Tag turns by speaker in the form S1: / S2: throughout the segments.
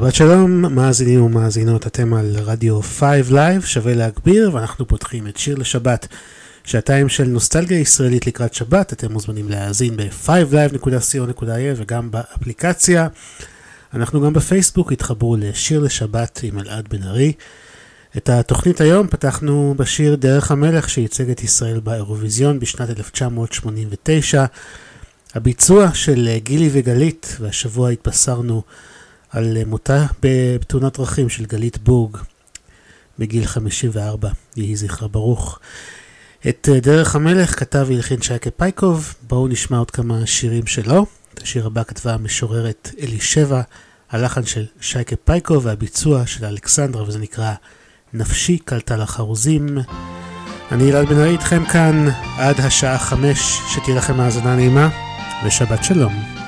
S1: שבת שלום, מאזינים ומאזינות, אתם על רדיו 5 לייב, שווה להגביר, ואנחנו פותחים את שיר לשבת, שעתיים של נוסטלגיה ישראלית לקראת שבת, אתם מוזמנים להאזין ב-5live.co.il וגם באפליקציה. אנחנו גם בפייסבוק, התחברו לשיר לשבת עם אלעד בן ארי. את התוכנית היום פתחנו בשיר דרך המלך שייצג את ישראל באירוויזיון בשנת 1989. הביצוע של גילי וגלית, והשבוע התבשרנו על מותה בתאונת דרכים של גלית בורג בגיל 54, יהי זכרה ברוך. את דרך המלך כתב והלחין שייקה פייקוב, בואו נשמע עוד כמה שירים שלו. את השיר הבא כתבה המשוררת אלישבע, הלחן של שייקה פייקוב והביצוע של אלכסנדרה, וזה נקרא נפשי קלטה לחרוזים. אני אלעד בן ארי איתכם כאן עד השעה חמש, שתהיה לכם האזנה נעימה, ושבת שלום.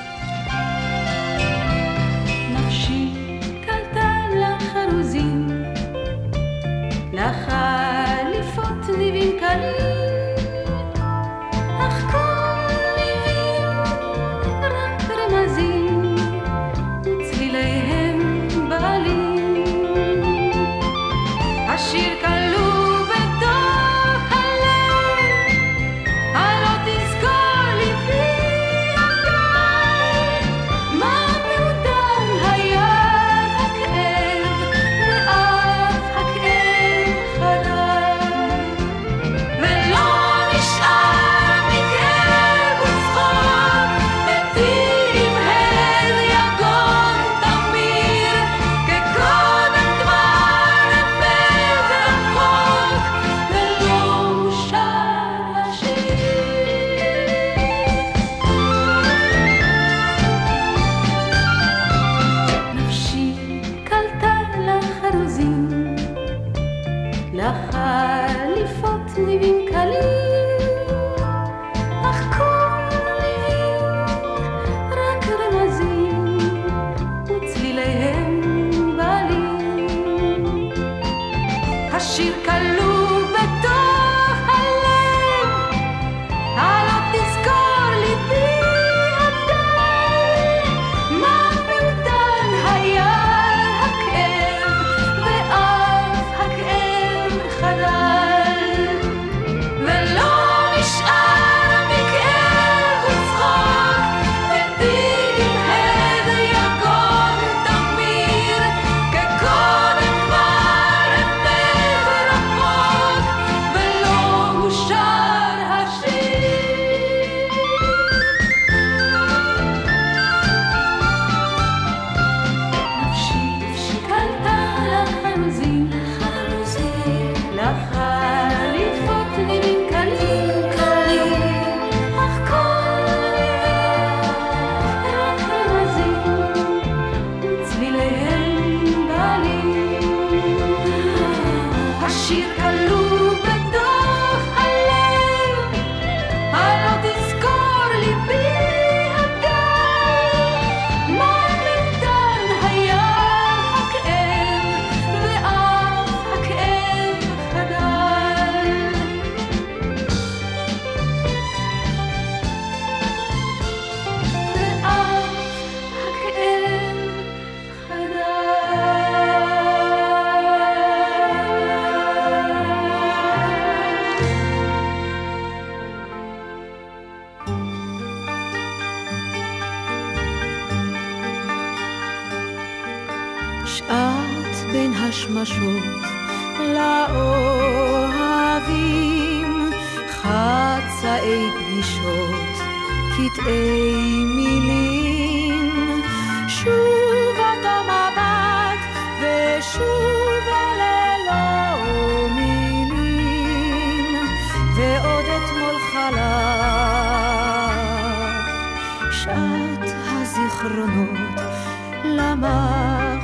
S2: שמשות לאוהבים, חצאי פגישות, קטעי מילים, שוב אותו מבט ושוב הללו לא מילים, ועוד אתמול חלף שעת הזיכרונות למחשבות.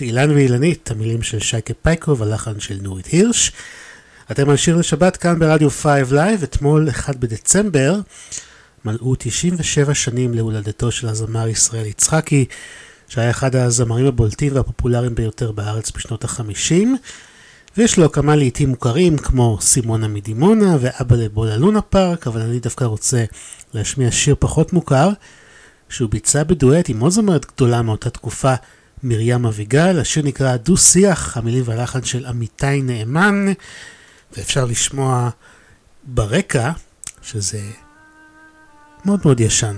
S2: אילן ואילנית, המילים של שייקה פייקוב והלחן של נורית הירש. אתם על שיר לשבת כאן ברדיו 5 לייב, אתמול 1 בדצמבר מלאו 97 שנים להולדתו של הזמר ישראל יצחקי, שהיה אחד הזמרים הבולטים והפופולריים ביותר בארץ בשנות ה-50, ויש לו כמה להיטים מוכרים כמו סימונה מדימונה ואבא'לה בוא ללונה פארק, אבל אני דווקא רוצה להשמיע שיר פחות מוכר, שהוא ביצע בדואט עם עוד זמרת גדולה מאותה תקופה, מרים אביגל, השיר נקרא דו שיח, המילים והלחן של עמיתי נאמן,
S1: ואפשר לשמוע ברקע שזה מאוד מאוד ישן.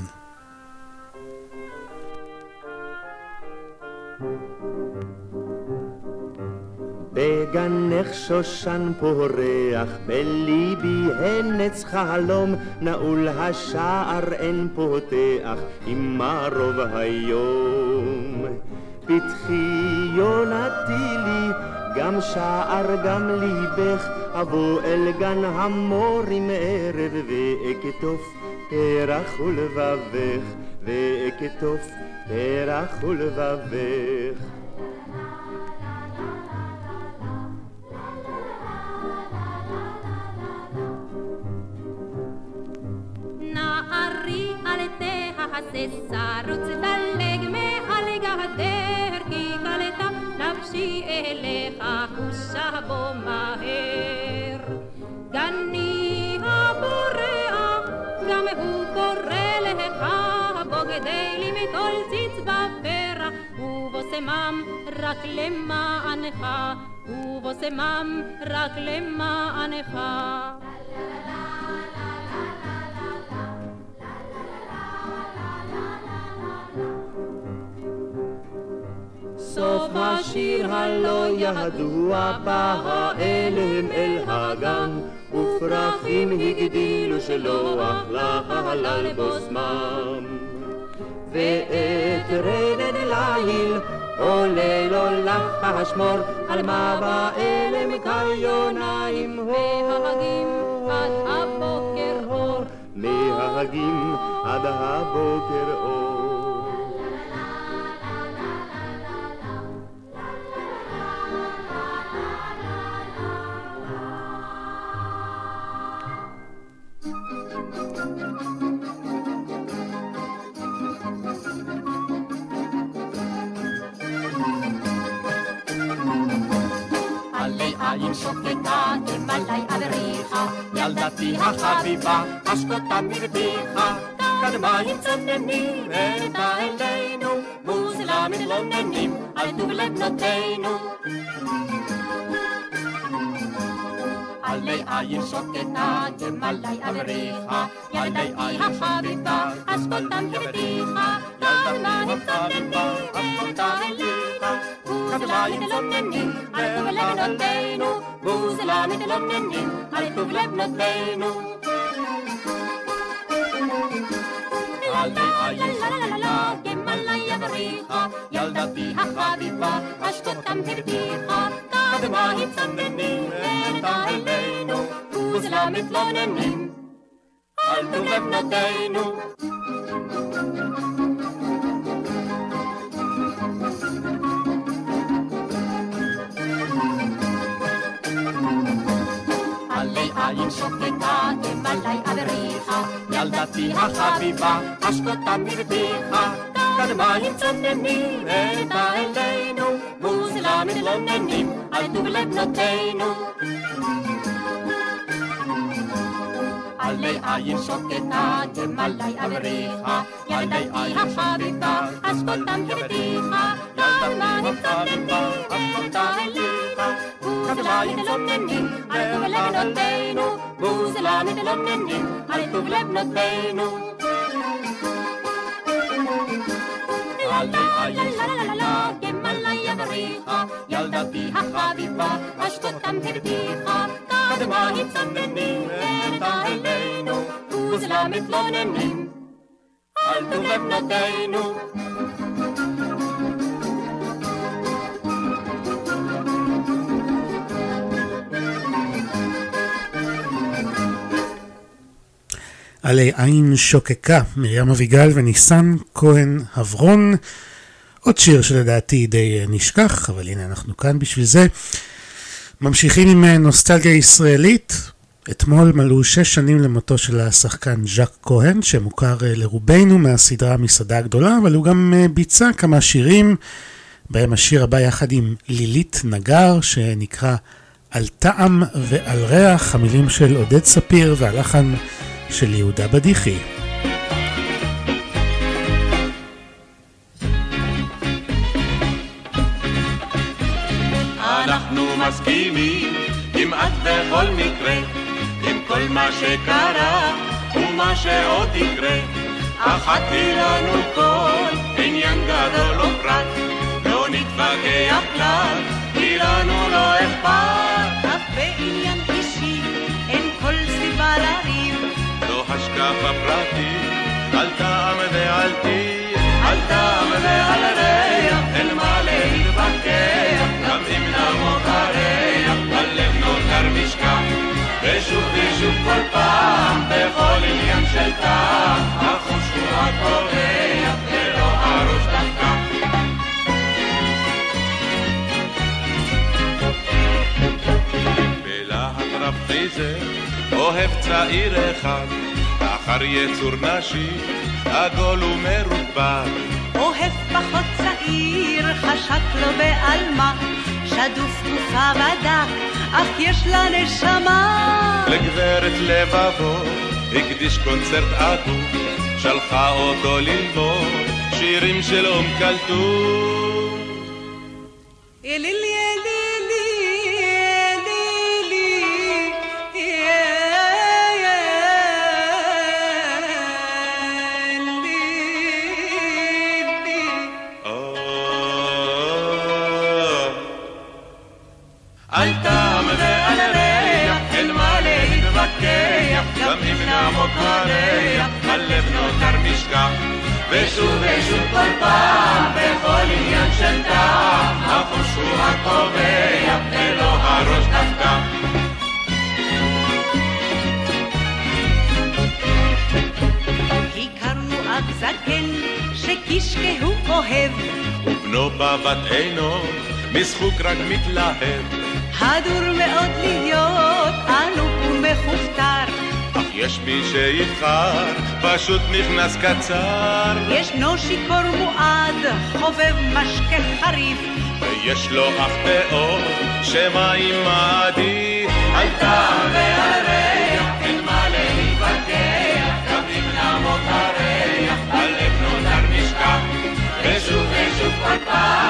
S3: בגנך שושן פורח, בליבי הנץ חלום, נעול השער אין פותח, עם מרוב היום. פתחי יונתי לי, גם שער גם ליבך, אבוא אל גן המורים ערב ואקטוף פרח ולבבך, ואקטוף פרח ולבבך.
S4: נערי על תהססה, רוץ דלג גדר, כי קלטה נפשי אליך, חושה בו מהר. גני הבורח, גם הוא קורא לך, בוגדי לי מכל ציץ בפרח, ובושמם רק למענך, ובושמם רק למענך.
S3: סוף השיר הלא ידוע בא האלם אל הגן ופרחים הגדילו שלוח לחלל בוסמם ואת רנן ליל עולה לו לך השמור על מה באלם כיוניים
S4: מהגים עד הבוקר אור.
S3: מהגים עד הבוקר אור
S5: עין שוקקה, אמלי אבריחה, ילדתי החביבה, אשקותה מרביחה, קדמיים צוננים, ובא אלינו, מוזלה מתלוננים, על טוב לבנותינו. עלי עין שוקקה, אמלי אבריחה, ילדתי החביבה, אשקותה מרביחה, קדמיים צוננים, ובא אלינו, ירושלים מתלוננים על טוב לבנותינו, מוזלה מתלוננים על טוב לבנותינו. ילדתי החביבה, אשתותם הרוויחה, קדמיים צוננים ונתה אלינו, מוזלה מתלוננים על טוב לבנותינו. עין שוקקה, תמלאי אבריחה, ילדתי החביבה, אשקותם הרוויחה, קדמיים צוננים, ובא אלינו, מוזלה מתלוננים, על טוב לבנותינו. עלי עין שוקקה, תמלאי אבריחה, ילדתי החביבה, אשקותם הרוויחה, קדמיים צוננים, ובא אליך, כתביים צוננים, על טוב לבנותינו, מוזלה מתלוננים, על טוב לבנותינו. ילדתי החביבה, אשקותם הרוויחה, קדמיים צוננים, ונתה אלינו, מוזלה מתלוננים, על טוב לבנותינו.
S1: עלי עין שוקקה, מרים אביגל וניסן כהן הברון. עוד שיר שלדעתי די נשכח, אבל הנה אנחנו כאן בשביל זה. ממשיכים עם נוסטלגיה ישראלית. אתמול מלאו שש שנים למותו של השחקן ז'אק כהן, שמוכר לרובנו מהסדרה המסעדה הגדולה, אבל הוא גם ביצע כמה שירים, בהם השיר הבא יחד עם לילית נגר, שנקרא על טעם ועל ריח, המילים של עודד ספיר והלחן של יהודה בדיחי.
S5: אנחנו מסכימים
S6: כמעט בכל מקרה, עם כל מה שקרה ומה שעוד יקרה. אחת היא לנו כל עניין גדול או פרט, לא נתווכח כלל, כי לנו לא אכפת.
S7: אף בעניין
S6: השקפה פרטית, על טעם ועל טיב, על טעם ועל ריח, אין מה להתווכח, גם אם נמות הריח, הלב נותר משכח, ושוב ושוב כל פעם, בכל עניין של טעם, החוש הוא הקורח, ולא הראש דווקא. בלהט רב אוהב צעיר אחד, אחר יצור נשי, עגול ומרובד.
S7: אוהב פחות צעיר, חשק לו בעלמה, שדוף תקופה ודק, אך יש לה נשמה.
S6: לגברת לבבו הקדיש קונצרט עטוף, שלחה אותו ללמוד שירים של אום כלתור.
S7: אלילי אלילי
S6: הריח, הלב נותר משכח. ושוב ושוב כל פעם, בכל עניין של טעם, החוש הוא הקובע, ולא הראש דווקא.
S7: הכרנו אב זקן שקישקהו אוהב,
S6: ובנו בבת עינו, משחוק רק מתלהב.
S7: הדור מאוד להיות עלוב ומכופתר.
S6: יש מי שיבחר, פשוט נכנס קצר.
S7: ישנו שיכור מועד, חובב משקה חריף,
S6: ויש לו אח מאוד, שמים מעדיף. על טעם ועל ריח, אין מה להתווכח, גם אם נעמוד הריח, הלב נותר נשכח. ושוב ושוב כל פעם,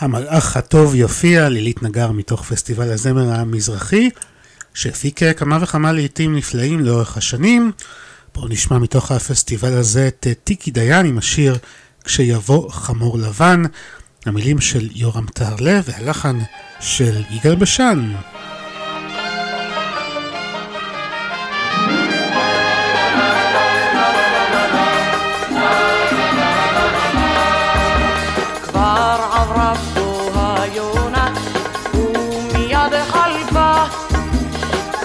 S7: המלאך הטוב יופיע,
S1: לילית נגר מתוך פסטיבל הזמר המזרחי, שהפיק כמה וכמה לעיתים נפלאים לאורך השנים. בואו נשמע מתוך הפסטיבל הזה את טיקי דיין עם השיר כשיבוא חמור לבן, המילים של יורם טהרלב והלחן של יגאל בשן.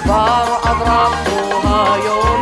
S2: الأحبار أضربوها يوم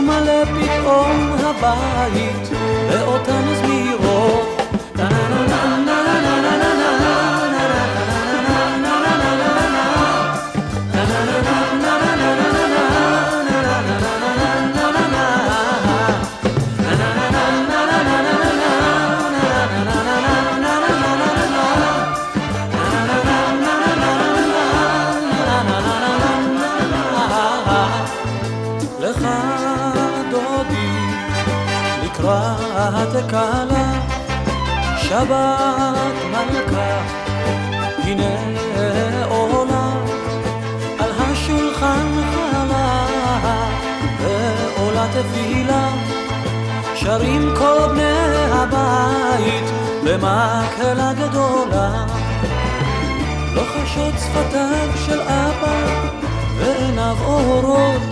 S2: ומלא פתאום
S8: הבית באותן זמירות שבת מלכה הנה עולה על השולחן חלה ועולה תפילה שרים כל בני הבית במקהלה גדולה. לוחשות שפתיו של אבא ועיניו אורות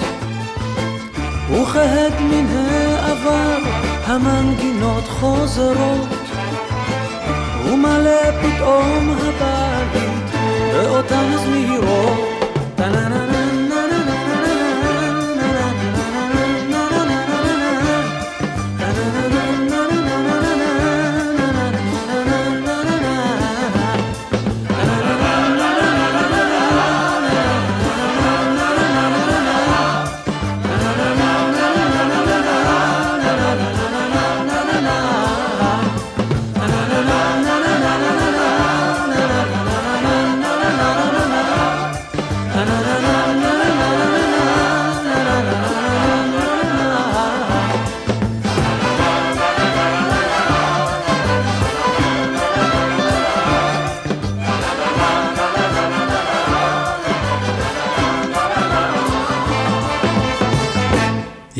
S8: וכהד מן העבר המנגינות חוזרות ומלא פתאום הבית באותן זמירות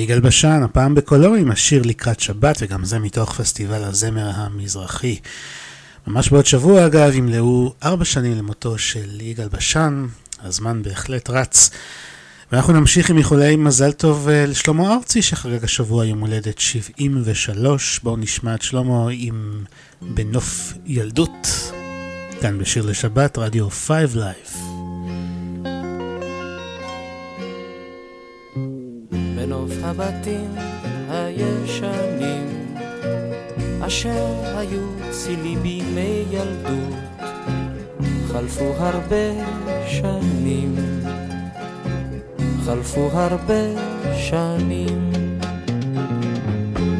S1: יגאל בשן, הפעם בקולו עם השיר לקראת שבת, וגם זה מתוך פסטיבל הזמר המזרחי. ממש בעוד שבוע אגב ימלאו ארבע שנים למותו של יגאל בשן, הזמן בהחלט רץ. ואנחנו נמשיך עם איחולי מזל טוב אה, לשלמה ארצי שחגג השבוע יום הולדת 73. בואו נשמע את שלמה עם בנוף ילדות, כאן בשיר לשבת, רדיו 5 Live.
S8: בנוף הבתים הישנים אשר היו צילי בימי ילדות חלפו הרבה שנים. חלפו הרבה שנים.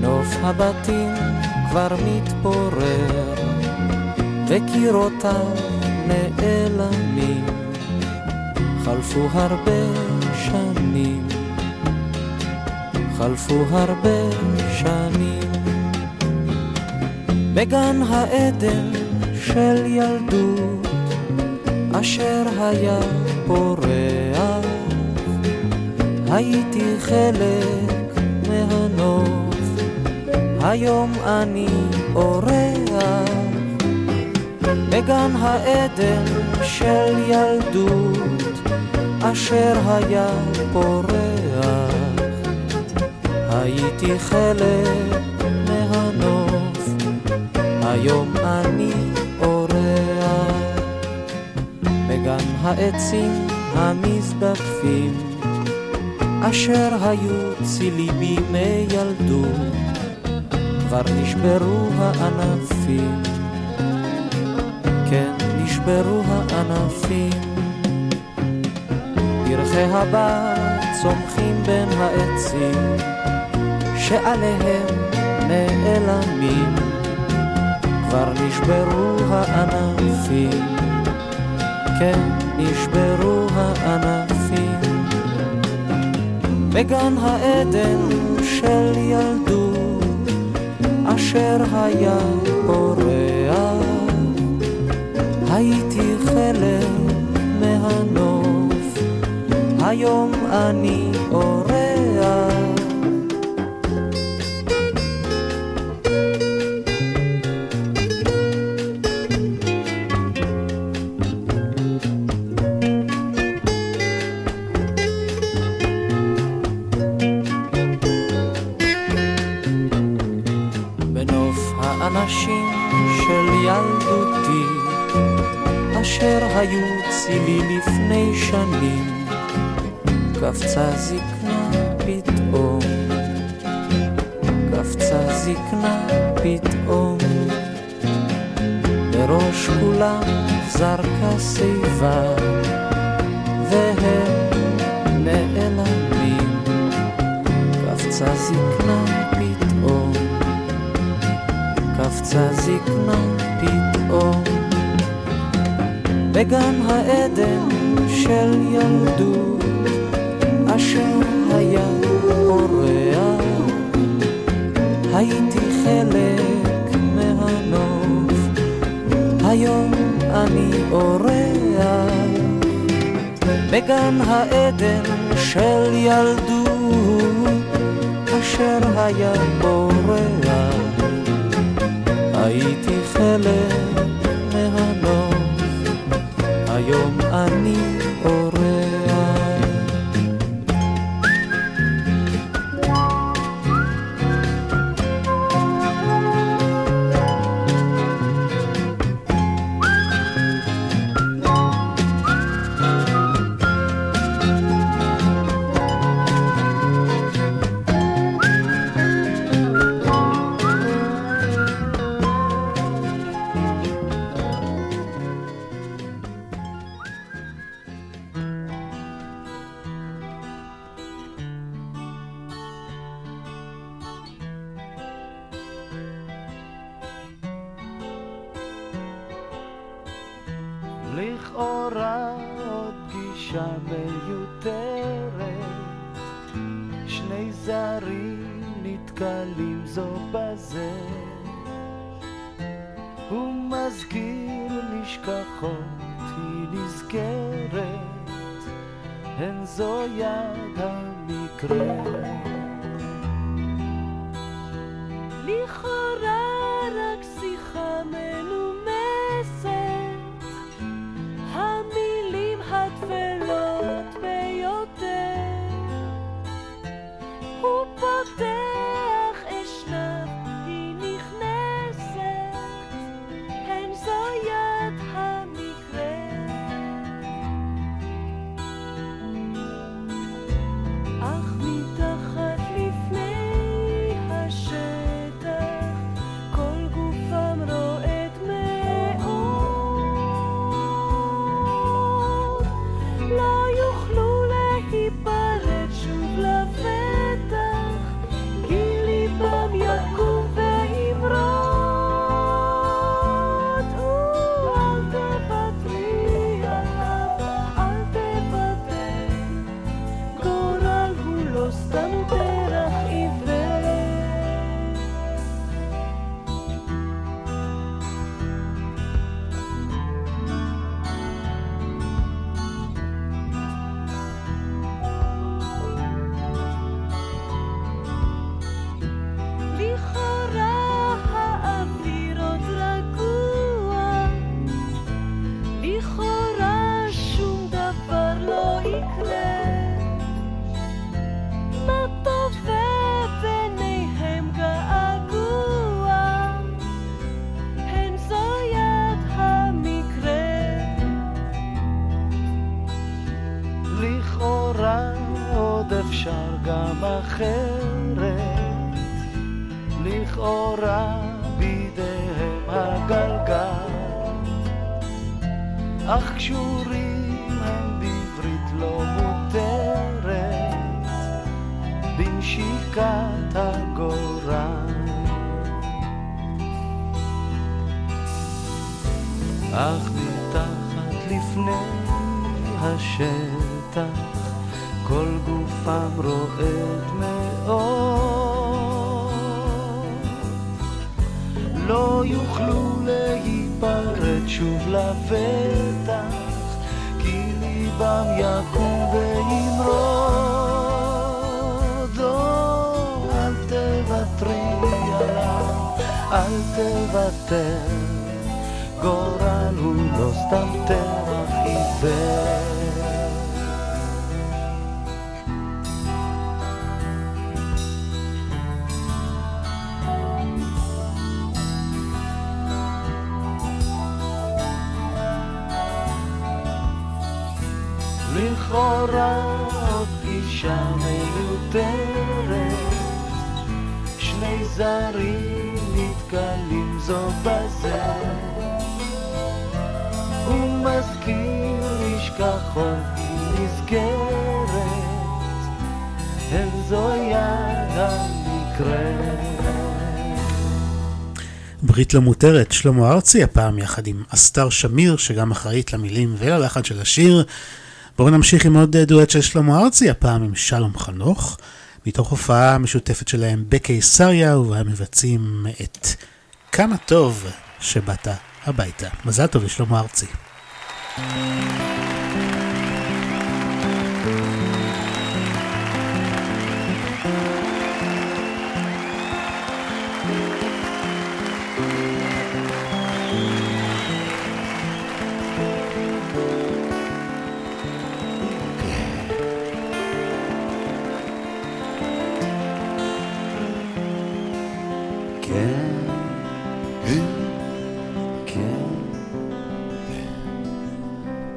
S8: נוף הבתים כבר מתפורר וקירותיו נעלמים חלפו הרבה שנים חלפו הרבה שנים. בגן העדן של ילדות אשר היה פורח הייתי חלק מהנוף. היום אני אורח. בגן העדן של ילדות אשר היה פורח הייתי חלק מהנוף, היום אני אורח. בגן העצים המזדקפים, אשר היו צילי בימי ילדות, כבר נשברו הענפים, כן נשברו הענפים. פרחי הבר צומחים בין העצים, שעליהם נעלמים, כבר נשברו הענפים, כן נשברו הענפים. בגן העדן של ילדות, אשר היה פורח, הייתי חלק מהנוף, היום אני אורח.
S1: ברית לא מותרת, שלמה ארצי הפעם יחד עם אסתר שמיר שגם אחראית למילים וללחן של השיר. בואו נמשיך עם עוד דואט של שלמה ארצי, הפעם עם שלום חנוך, מתוך הופעה משותפת שלהם בקיסריה, ובה מבצעים את כמה טוב שבאת הביתה. מזל טוב לשלמה ארצי.
S9: כן, כן.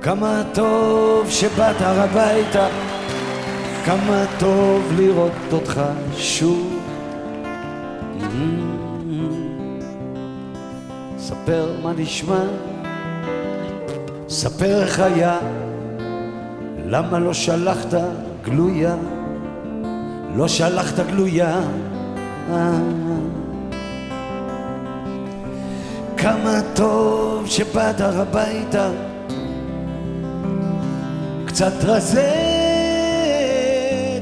S9: כמה טוב שבאת הביתה, כמה טוב לראות אותך שוב. ספר מה נשמע, ספר איך היה, למה לא שלחת גלויה, לא שלחת גלויה. כמה טוב שבאת הביתה, קצת רזה,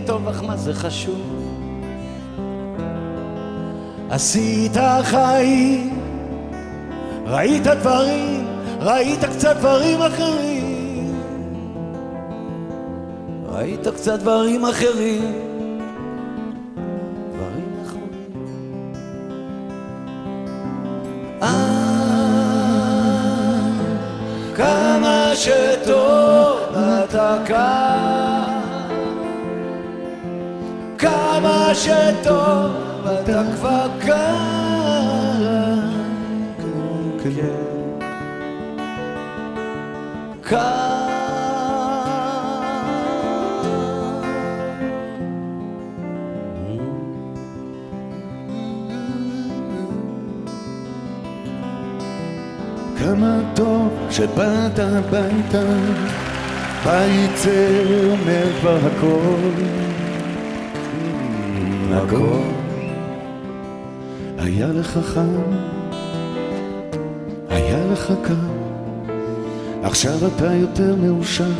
S9: טוב, אך מה זה חשוב? עשית חיים, ראית דברים, ראית קצת דברים אחרים, ראית קצת דברים אחרים, שטוב אתה כאן, כמה שטוב אתה כבר כאן,
S10: שבאת הביתה, בית זה אומר כבר הכל, הכל. היה לך חם, היה לך קר, עכשיו אתה יותר מאושר,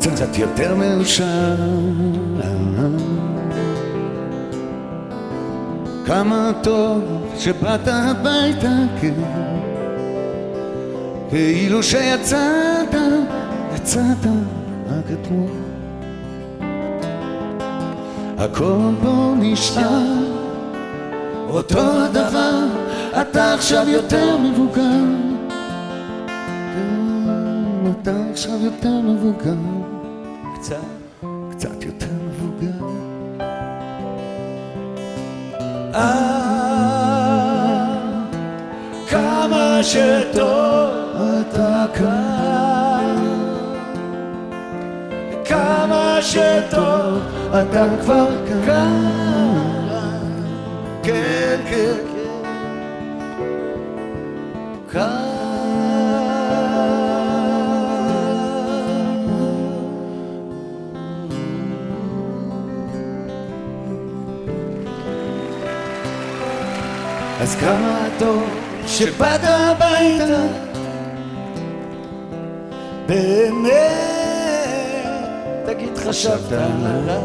S10: קצת יותר מאושר. כמה טוב שבאת הביתה, כן. כאילו שיצאת, יצאת רק אתמול. הכל פה נשאר אותו הדבר, אתה עכשיו יותר מבוגר. כן, אתה עכשיו יותר מבוגר.
S9: קצת,
S10: קצת יותר מבוגר.
S9: אה, כמה שטוב כאן, כמה שטוב אתה כבר כאן, כן, כן, כאן. אז כמה טוב שבאת הביתה באמת תגיד חשבת עליי.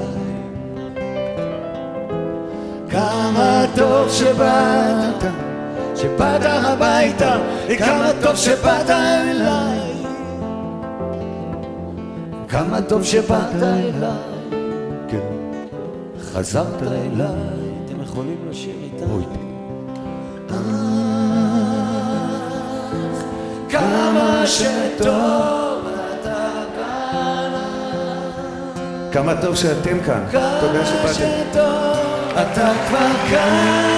S9: כמה טוב שבאת שבאת הביתה כמה טוב שבאת אליי. כמה טוב שבאת אליי.
S10: כן.
S9: חזרת אליי. אתם יכולים לשיר איתה כמה שטוב
S10: כמה טוב שאתם כאן. תודה שבאתם.
S9: אתה כבר כאן.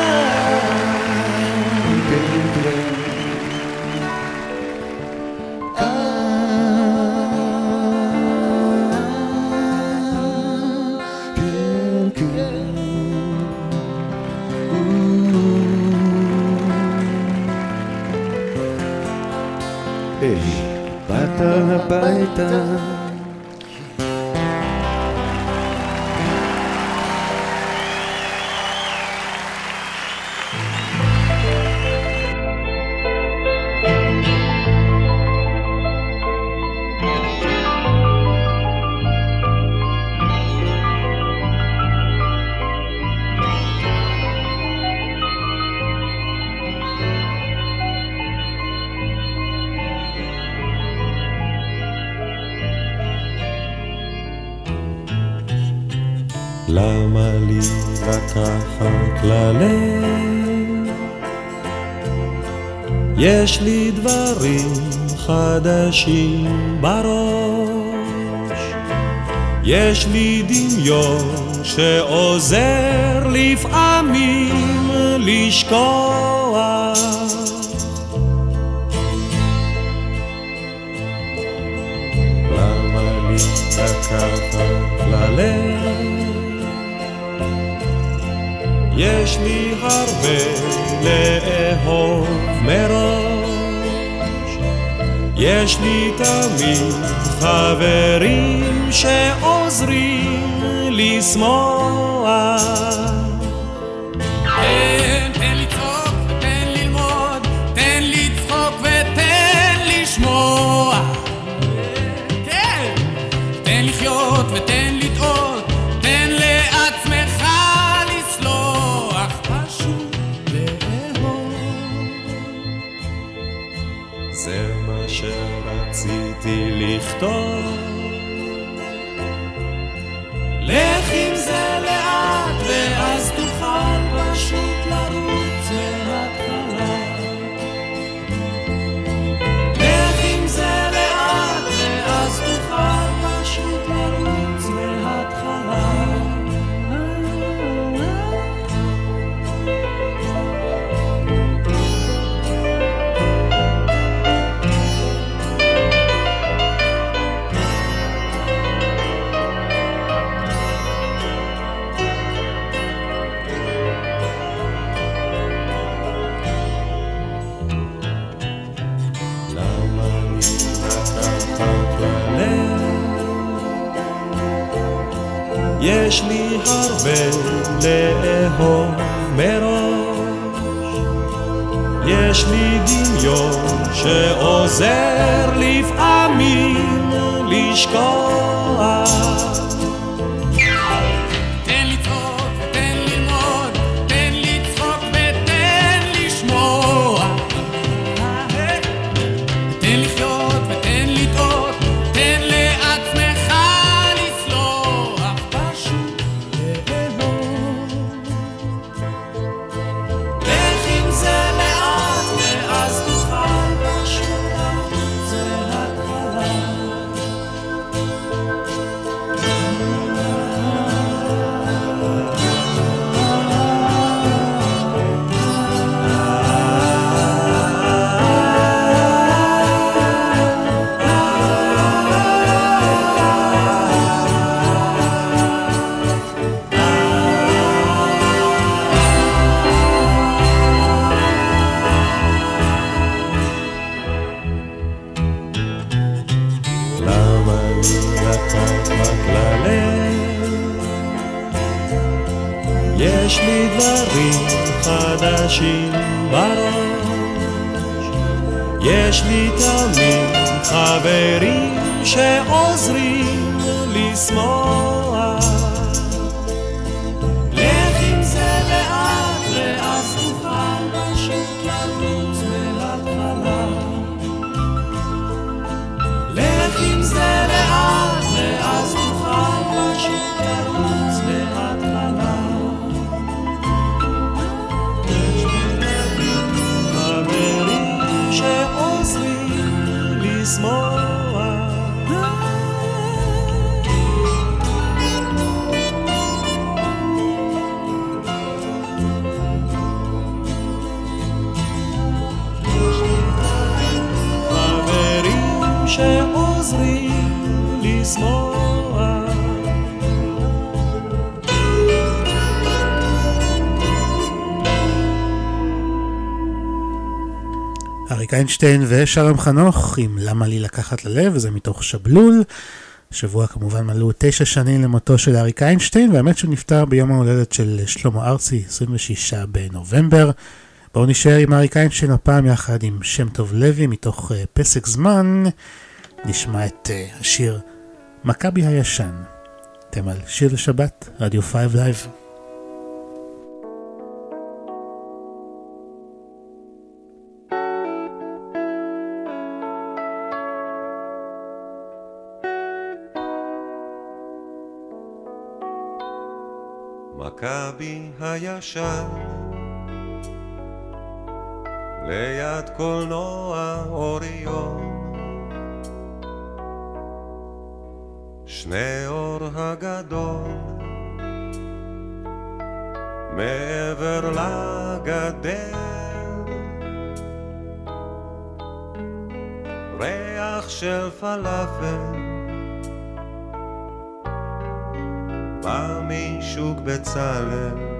S6: Hey. יש לי דברים חדשים בראש. יש לי דמיון שעוזר לפעמים לשכוח. למה לי לקחת ללב? יש לי הרבה לאהוב מראש. יש לי תמיד חברים שעוזרים לשמוח estoy. הרבה לאהוב מראש. יש לי דמיון שעוזר לפעמים לשכוח
S1: איינשטיין ושלום חנוך עם למה לי לקחת ללב, וזה מתוך שבלול. שבוע כמובן מלאו תשע שנים למותו של אריק איינשטיין, והאמת שהוא נפטר ביום ההולדת של שלמה ארצי, 26 בנובמבר. בואו נשאר עם אריק איינשטיין הפעם יחד עם שם טוב לוי מתוך אה, פסק זמן. נשמע את אה, השיר מכבי הישן. אתם על שיר לשבת, רדיו 5 לייב.
S6: מכבי הישן. ליד קולנוע אוריון. שני אור הגדול. מעבר לגדר. ריח של פלאפל בא משוק בצלם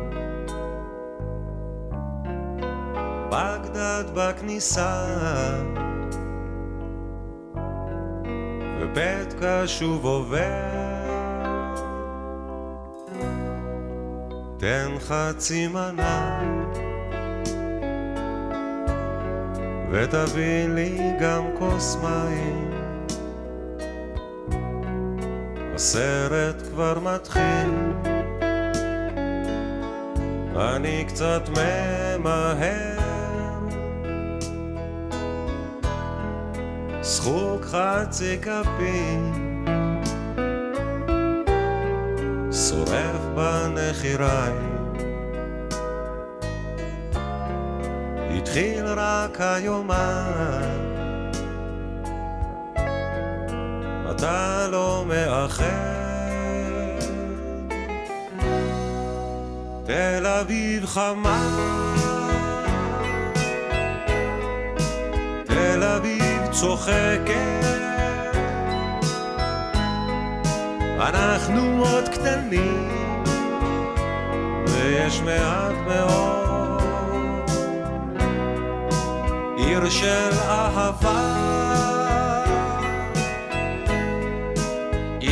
S6: בגדד בכניסה ובית שוב עובר תן חצי מנה ותביא לי גם כוס מים הסרט כבר מתחיל. אני קצת ממהר. שחוק חצי כפי שורף בנחיריים. התחיל רק היומן אתה לא מאחר. תל אביב חמה, תל אביב צוחקת, אנחנו עוד קטנים, ויש מעט מאוד עיר של אהבה.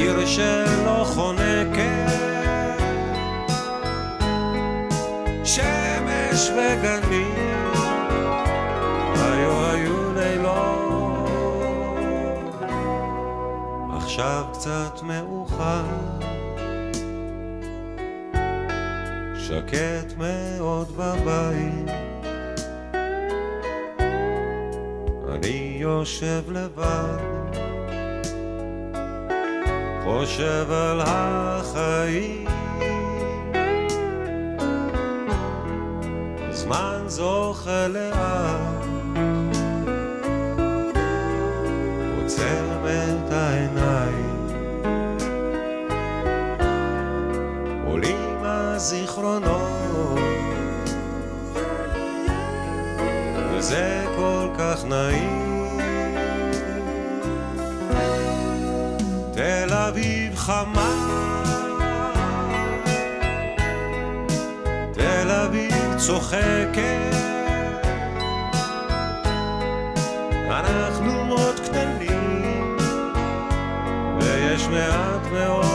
S6: עיר שלא חונקת, שמש וגנים, היו היו לילות, עכשיו קצת מאוחר, שקט מאוד בבית. אני יושב לבד חושב על החיים. זמן זוכה לאט. עוצם את העיניים. עולים הזיכרונות. וזה כל כך נעים חמה תל אביב צוחקת. אנחנו עוד קטנים ויש מעט מאוד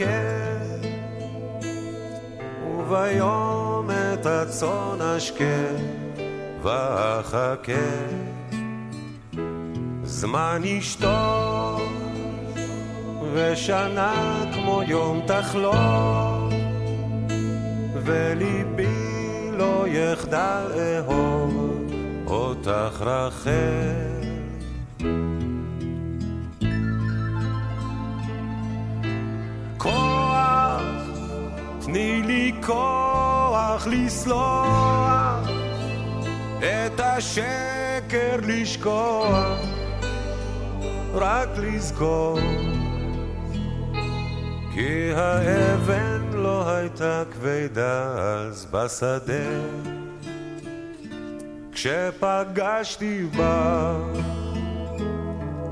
S6: אחכה וביום את הצאן אשקה ואחכה. זמן ישתוק ושנה כמו יום תחלוף וליבי לא יחדל אהוב אותך רחל כוח לסלוח, את השקר לשכוח, רק לזכור, כי האבן לא הייתה כבדה אז בשדה, כשפגשתי בה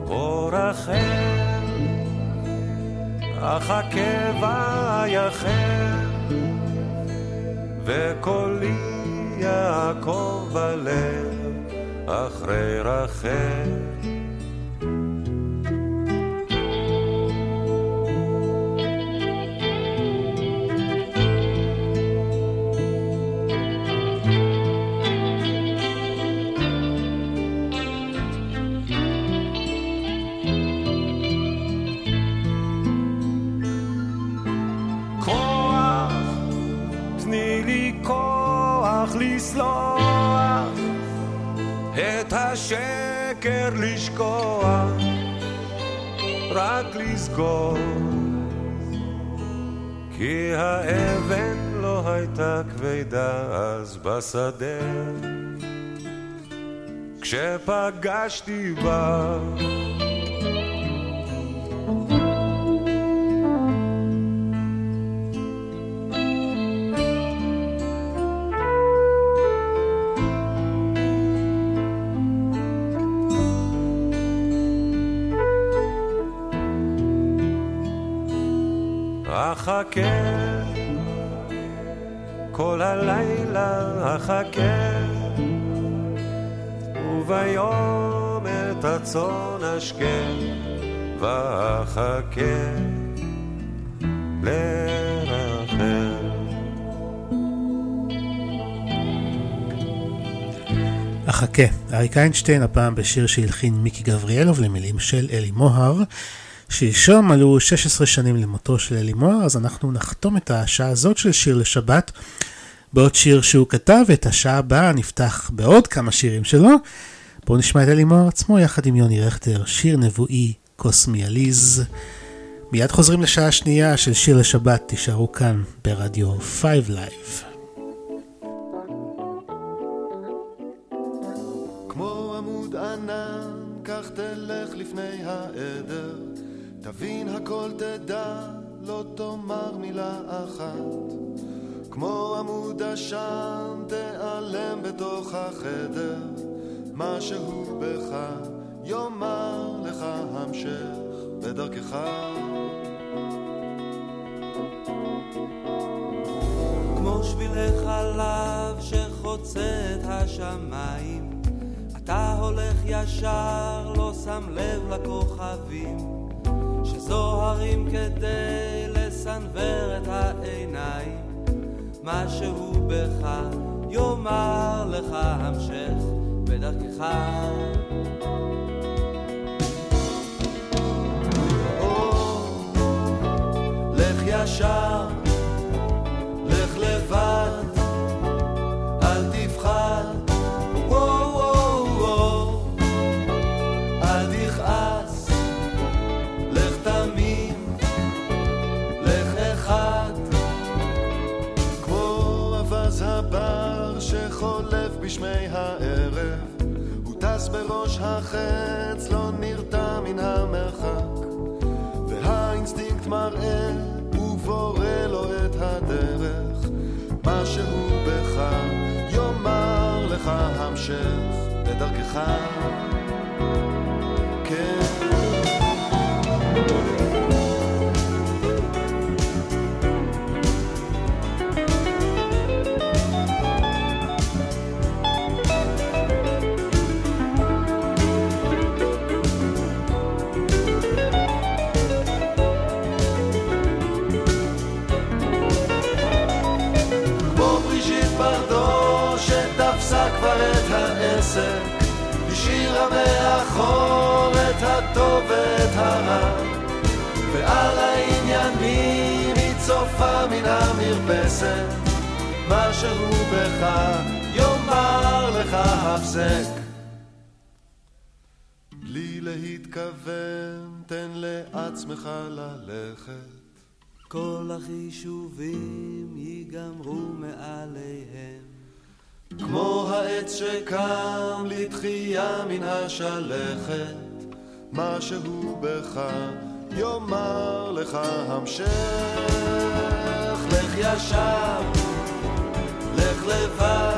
S6: אור אחר. אחכה ואייחר, וקולי יעקב בלב אחרי רחל. לסלוח, את השקר לשכוח, רק לזכור, כי האבן לא הייתה כבדה אז בשדה, כשפגשתי בה. אחכה כל הלילה אחכה. וביום את הצאן אשקה ואחכה לרחל.
S1: אחכה, אריק איינשטיין הפעם בשיר שהלחין מיקי גבריאלוב למילים של אלי מוהר. שלשום מלאו 16 שנים למותו של אלי מוהר, אז אנחנו נחתום את השעה הזאת של שיר לשבת בעוד שיר שהוא כתב, ואת השעה הבאה נפתח בעוד כמה שירים שלו. בואו נשמע את אלי מוהר עצמו יחד עם יוני רכטר, שיר נבואי קוסמי עליז. מיד חוזרים לשעה השנייה של שיר לשבת, תישארו כאן ברדיו 5 Live.
S11: כמו עמוד ענן, כך תלך לפני העדר, תבין הכל תדע, לא תאמר מילה אחת. כמו עמוד עשן, תיעלם בתוך החדר, משהו בך יאמר לך המשך בדרכך.
S8: כמו שבילי חלב שחוצה את השמיים אתה הולך ישר, לא שם לב לכוכבים זוהרים כדי לסנוור את העיניים, משהו בך יאמר לך המשך בדרכך. לך ישר,
S11: בשמי הערב, הוא טס בראש החץ, לא נרתע מן המרחק, והאינסטינקט מראה ובורא לו את הדרך, משהו בך יאמר לך המשך בדרכך.
S12: מאחור את הטוב ואת הרע, ועל העניינים היא צופה מן המרפסת, משהו בך יאמר לך הפסק.
S11: בלי להתכוון, תן לעצמך ללכת.
S8: כל החישובים ייגמרו מעליהם.
S11: כמו העץ שקם לתחייה מן השלכת, משהו בך יאמר לך המשך.
S12: לך ישר, לך לבד,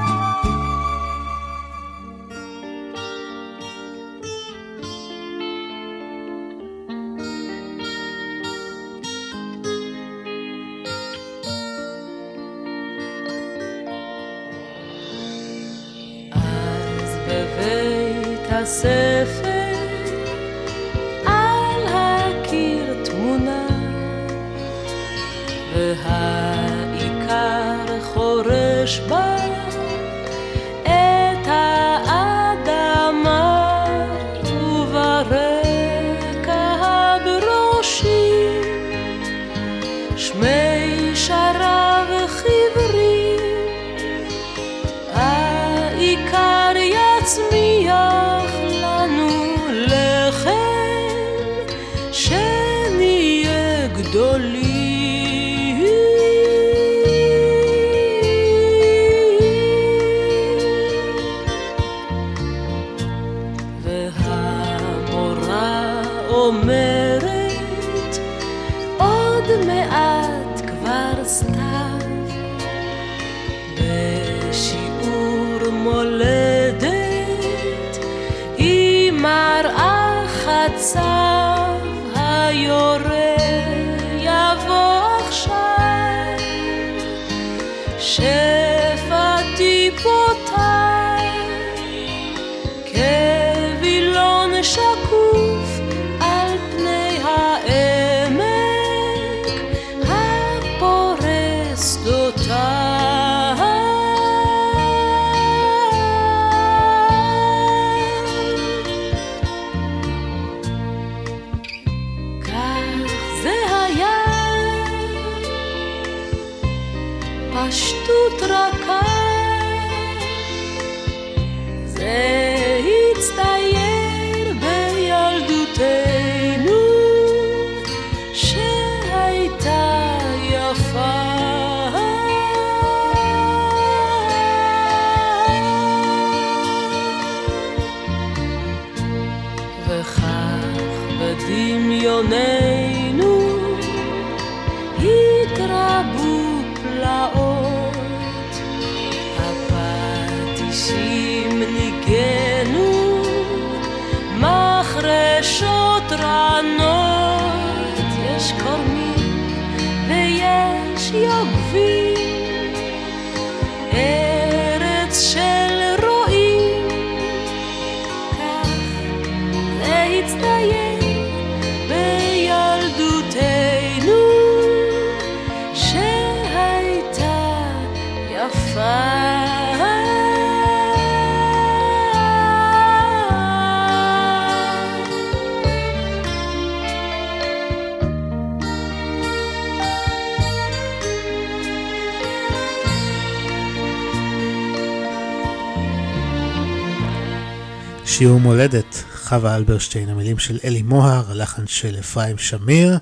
S1: שיעור מולדת, חווה אלברשטיין, המילים של אלי מוהר, הלחן של אפרים שמיר.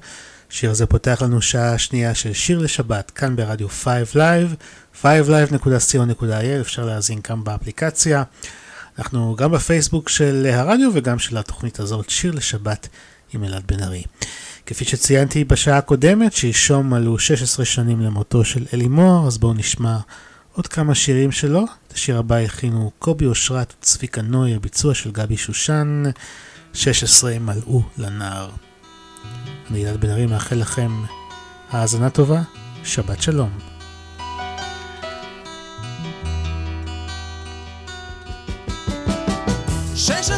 S1: שיר זה פותח לנו שעה שנייה של שיר לשבת, כאן ברדיו 5 Live, 5live.co.il, אפשר להאזין כאן באפליקציה. אנחנו גם בפייסבוק של הרדיו וגם של התוכנית הזאת, שיר לשבת עם אלעד בן ארי. כפי שציינתי בשעה הקודמת, שלשום מלאו 16 שנים למותו של אלי מוהר, אז בואו נשמע עוד כמה שירים שלו. את השיר הבא הכינו קובי אושרת וצביקה נוי, הביצוע של גבי שושן, 16 מלאו לנער. אני ילד בן ארי מאחל לכם האזנה טובה, שבת שלום.
S13: שש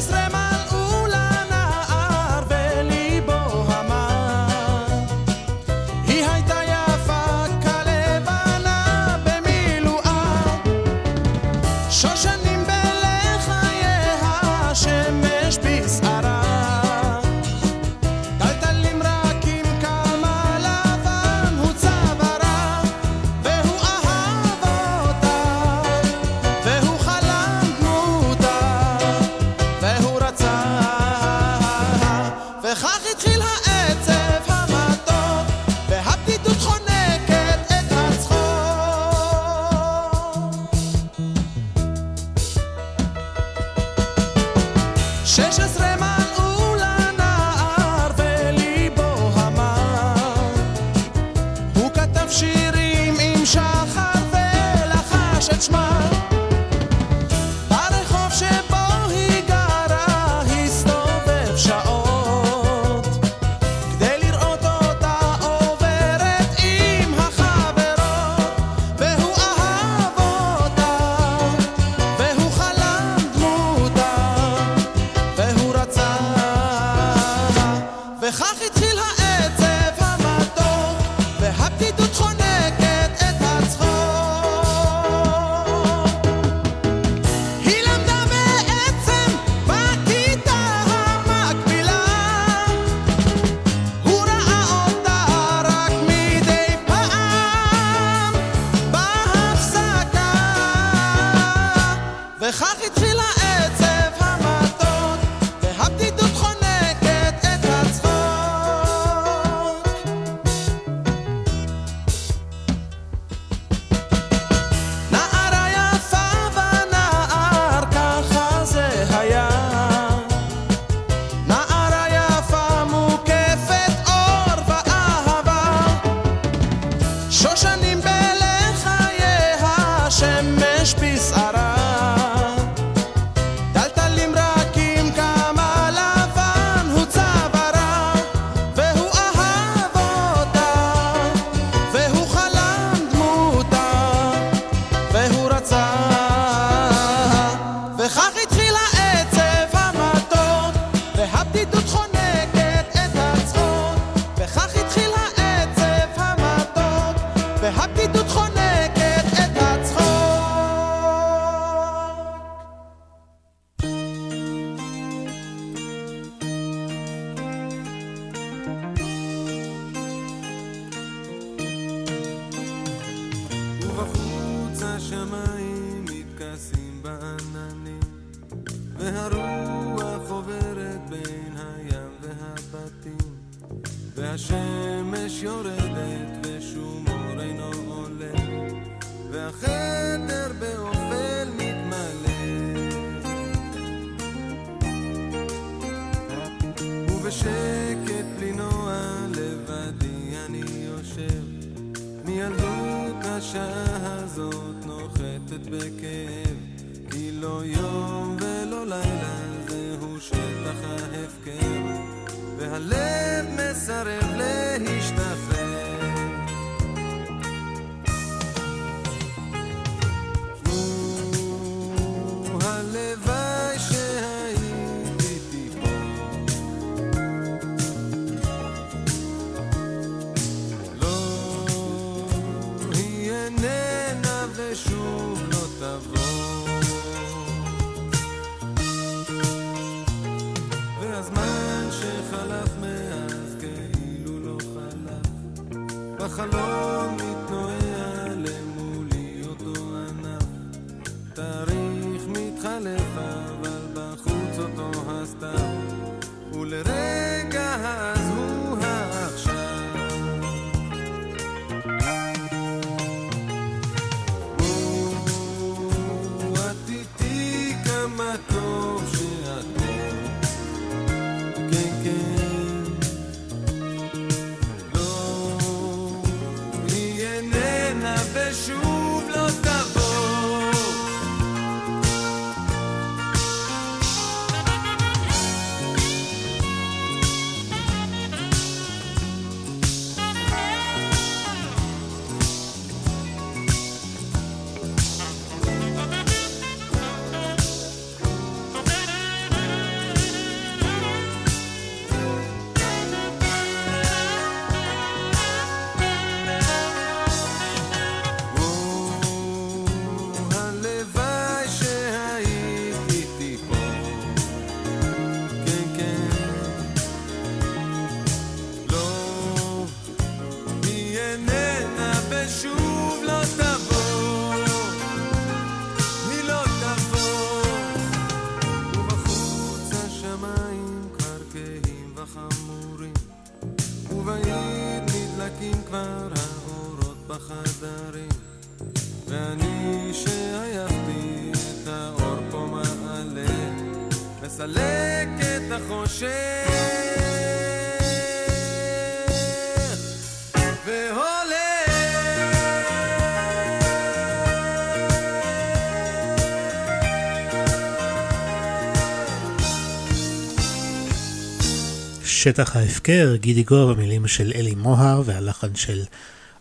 S1: שטח ההפקר, גידי גוב, המילים של אלי מוהר והלחן של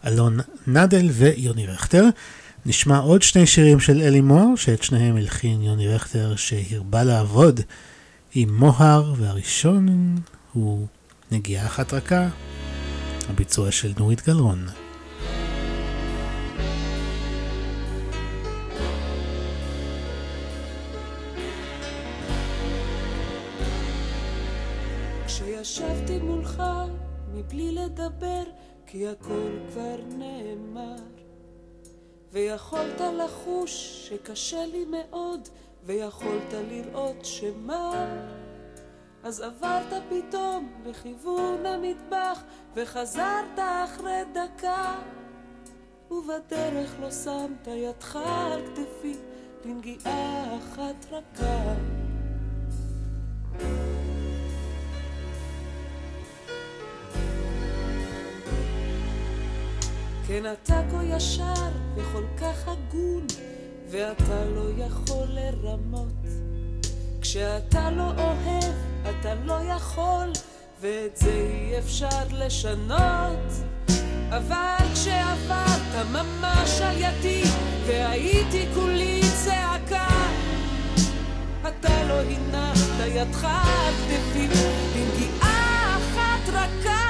S1: אלון נדל ויוני רכטר. נשמע עוד שני שירים של אלי מוהר, שאת שניהם הלחין יוני רכטר, שהרבה לעבוד עם מוהר, והראשון הוא נגיעה אחת רכה, הביצוע של נורית גלרון.
S2: כשישבתי מולך מבלי לדבר, כי הכל כבר נאמר. ויכולת לחוש שקשה לי מאוד, ויכולת לראות שמה. אז עברת פתאום לכיוון המטבח, וחזרת אחרי דקה. ובדרך לא שמת ידך על כתפי לנגיעה אחת רכה. כן אתה כה ישר וכל כך הגון, ואתה לא יכול לרמות. כשאתה לא אוהב, אתה לא יכול, ואת זה אי אפשר לשנות. אבל כשעברת ממש על ידי, והייתי כולי צעקה, אתה לא הנחת ידך על כתפי לנגיעה אחת רכה.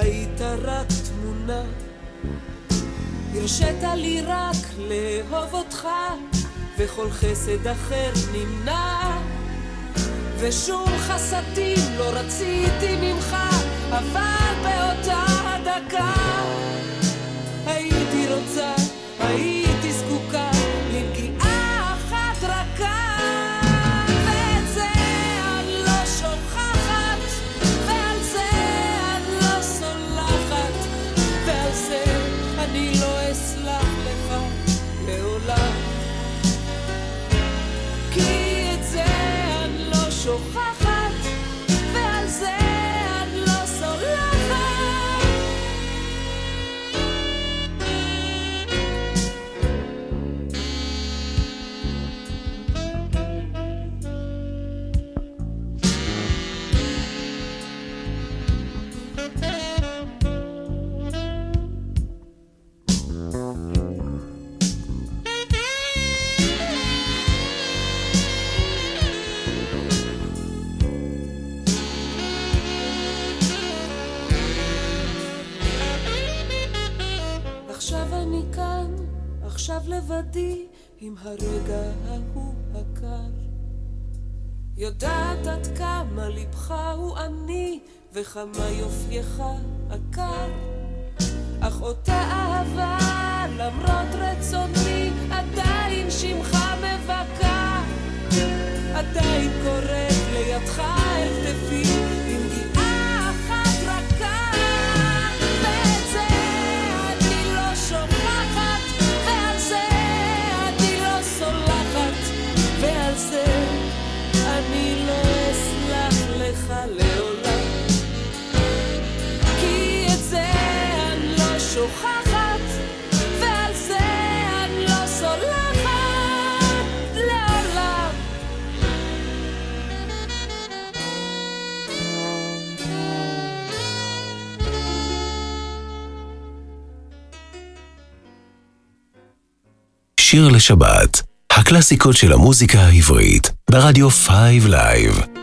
S2: היית רק תמונה. הרשית לי רק לאהוב אותך, וכל חסד אחר נמנע. ושום חסדים לא רציתי ממך, אבל באותה דקה הייתי רוצה, הייתי לבדי, עם הרגע ההוא הקר. יודעת עד כמה לבך הוא עני, וכמה יופייך עקר. אך אותה אהבה, למרות רצוני, עדיין שמך מבכה. עדיין קוראת לידך אל כתפי,
S8: שיר לשבת, הקלאסיקות של המוזיקה העברית, ברדיו 5
S1: Live.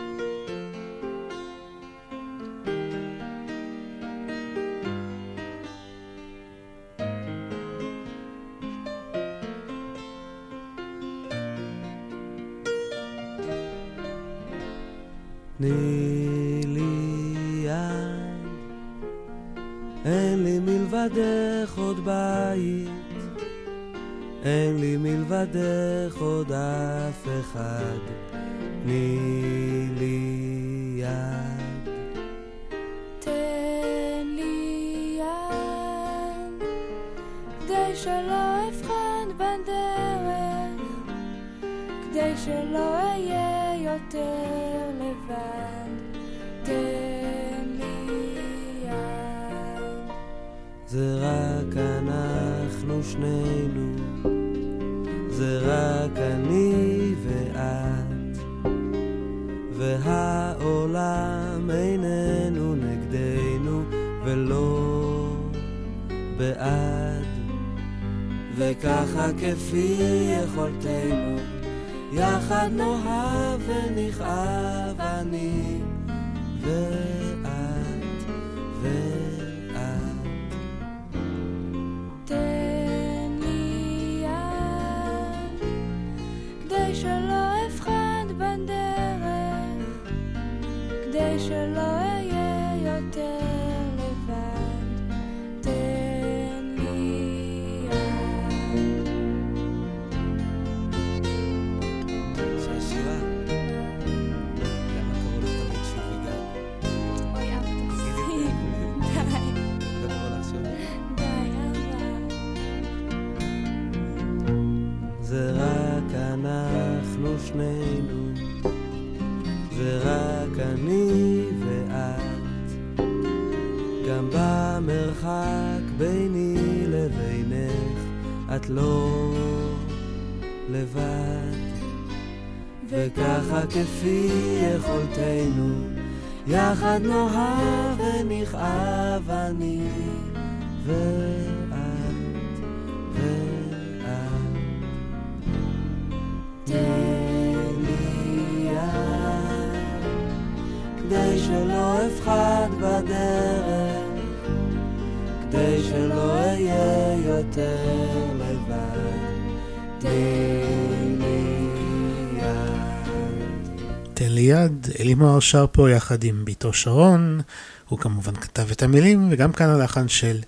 S1: אלי מוהר שר פה יחד עם ביתו שרון, הוא כמובן כתב את המילים, וגם כאן הלחן של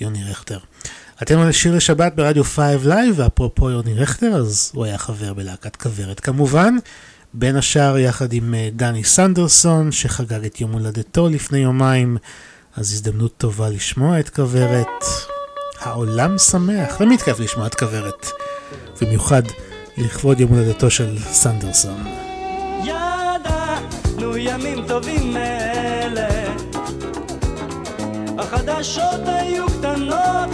S1: יוני רכטר. אתם על שיר לשבת ברדיו 5 Live, ואפרופו יוני רכטר, אז הוא היה חבר בלהקת כוורת כמובן. בין השאר יחד עם אה, דני סנדרסון, שחגג את יום הולדתו לפני יומיים, אז הזדמנות טובה לשמוע את כוורת. העולם שמח, תמיד כיף לשמוע את כוורת, במיוחד לכבוד יום הולדתו של סנדרסון.
S14: ידענו ימים טובים מאלה, החדשות היו קטנות,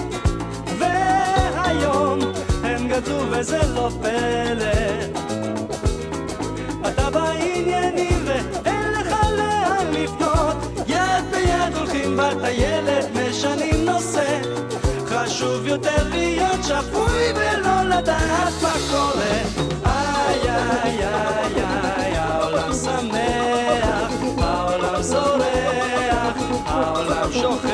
S14: והיום הם גדלו וזה לא פלא. אתה בעניינים ואין לך לאן לפנות, יד ביד הולכים בטיילת, משנים נושא. חשוב יותר להיות שפוי ולא לדעת מה קורה. איי איי איי איי, העולם שמח, זורח, העולם שוכח.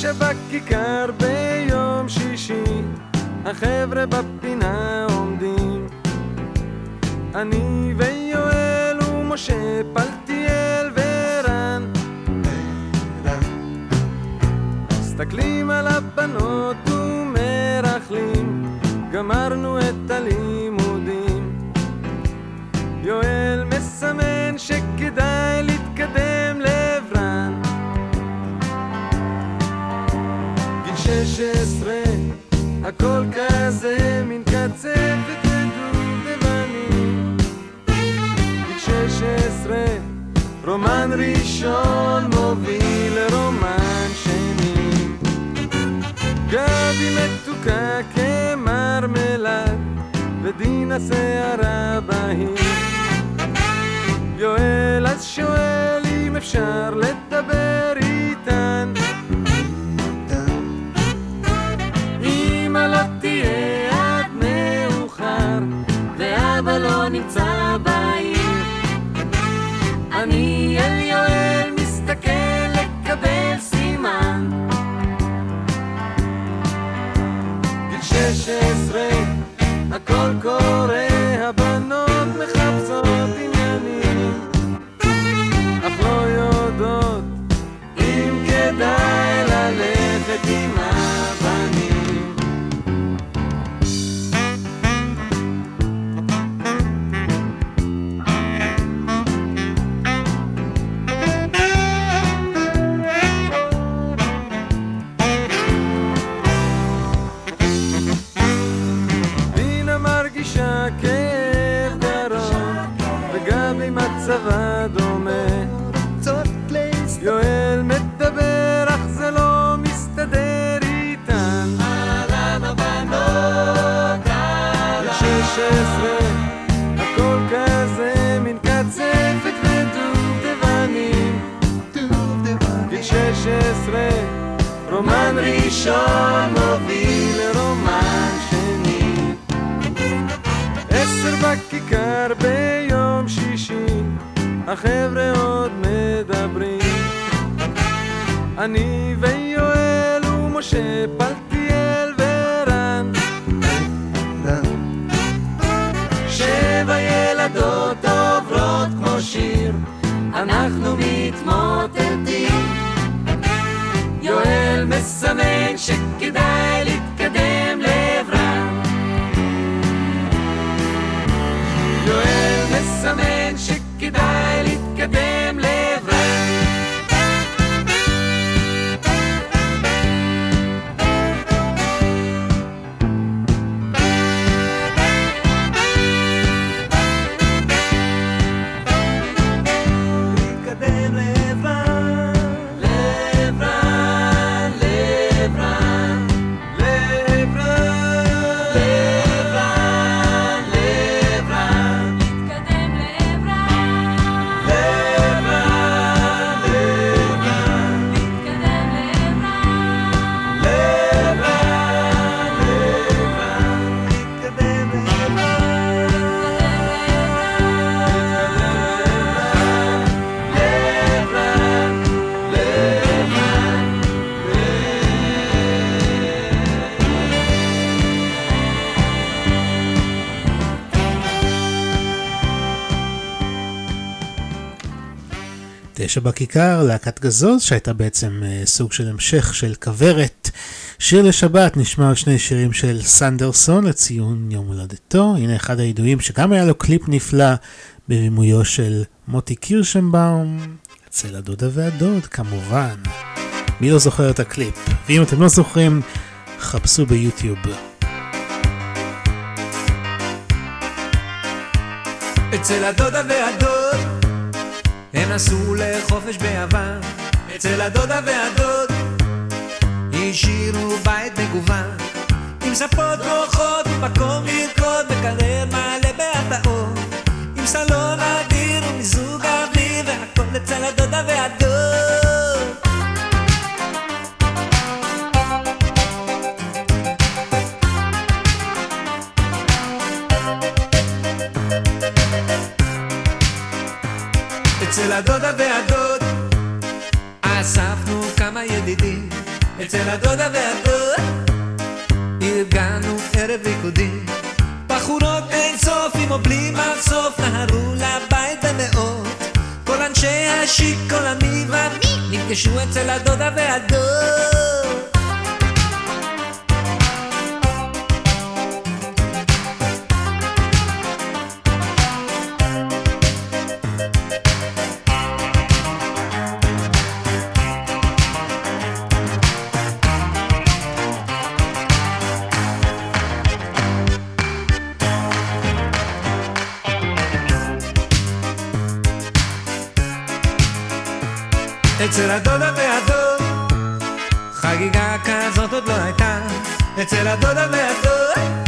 S15: שבכיכר ביום שישי, החבר'ה בפינה עומדים. אני ויואל ומשה פלטיאל ורן. מסתכלים על הבנות ומרכלים, גמרנו את הלימודים. יואל מסמן שכדאי להתקדם ל... 16 הכל כזה מין קצפת ודובדבנים גיל 16 רומן ראשון מוביל לרומן שני. גבי מתוקה כמרמלד ודין השערה בהיר. יואל אז שואל אם אפשר לדבר הכל מצבה דומה. יואל מדבר אך זה לא מסתדר איתן. אהלן הבנות אהלן שש עשרה הכל כזה מין קצפת ודובדבנים. גיל שש עשרה רומן ראשון מוביל לרומן שני. עשר בכיכר שישי החבר'ה עוד מדברים. אני ויואל ומשה פלטיאל ורן. שבע ילדות עוברות כמו שיר אנחנו מתמוטטים. יואל מסמן שכדאי להתקדם
S1: תשע בכיכר, להקת גזוז, שהייתה בעצם אה, סוג של המשך של כוורת. שיר לשבת נשמע על שני שירים של סנדרסון לציון יום הולדתו. הנה אחד הידועים שגם היה לו קליפ נפלא בבימויו של מוטי קירשנבאום, אצל הדודה והדוד כמובן. מי לא זוכר את הקליפ? ואם אתם לא זוכרים, חפשו ביוטיוב.
S16: אצל הדודה והדוד הם נסעו לחופש ביוון אצל הדודה והדוד. השאירו בית מגוון עם ספות נוחות ומקום לרקוד מקרר מלא בהפתעות. עם סלון אדיר ומיזוג אוויר והכל אצל הדודה והדוד הדודה והדוד. אספנו כמה ידידים אצל הדודה והדוד. ארגנו ערב ריקודי. בחורות אין סוף עם או בלי מחשוף נהרו לבית במאות. כל אנשי השיק, כל המי ומי נפגשו אצל הדודה והדוד אצל הדודה והדוד. חגיגה כזאת עוד לא הייתה. אצל הדודה והדוד.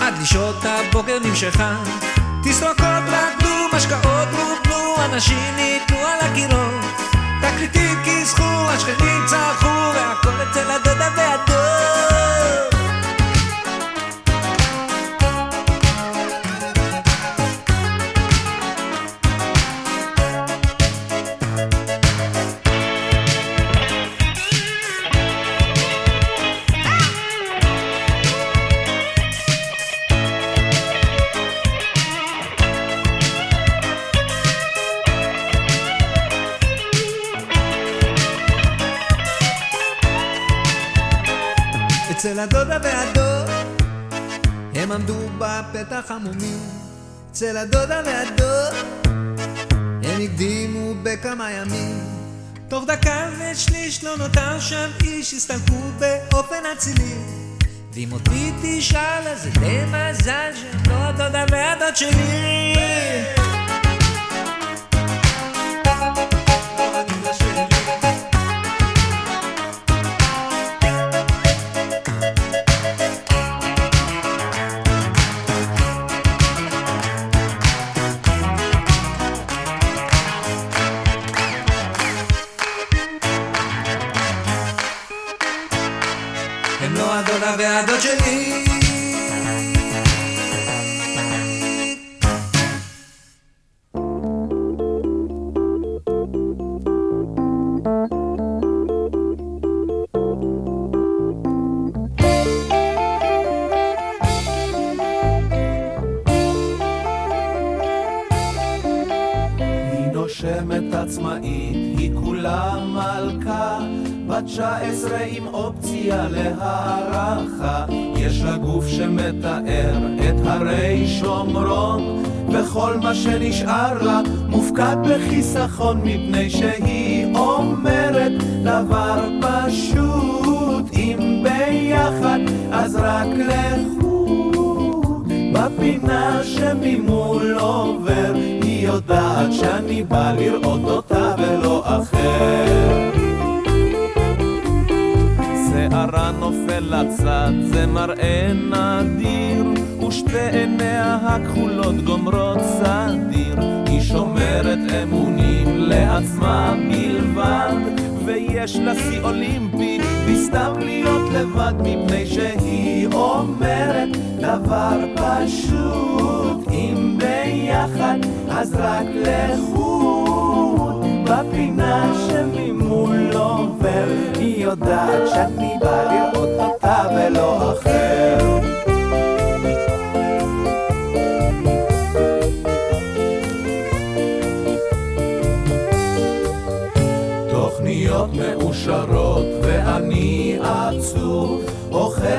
S16: עד לשעות הבוקר נמשכה. תסרוקות רקדו, משקאות רוקנו אנשים ניתנו על הקירות. תקליטים כיסחו, השכנים צרחו והכל אצל הדודה והדוד הדודה והדוד הם עמדו בפתח המומים. אצל הדודה והדוד הם הקדימו בכמה ימים. תוך דקה ושליש לא נותר שם איש הסתלקו באופן אצילי. ואם אותי תשאל אז זה די מזל שהם לא הדודה והדוד שלי. הם
S12: מה שנשאר לה מופקד בחיסכון, מפני שהיא אומרת דבר פשוט, אם ביחד אז רק לחוד. בפינה שממול עובר, היא יודעת שאני בא לראות אותה ולא אחר. שערה נופל לצד, זה מראה נדיר, ושתי עיניה הכחולות גומרות סדיר. היא שומרת אמונים לעצמה בלבד, ויש לה שיא אולימפי, בסתם להיות לבד, מפני שהיא אומרת דבר פשוט, אם ביחד אז רק לחוד. בפינה שממול עובר, היא יודעת שאני בא לראות אותה ולא אחר.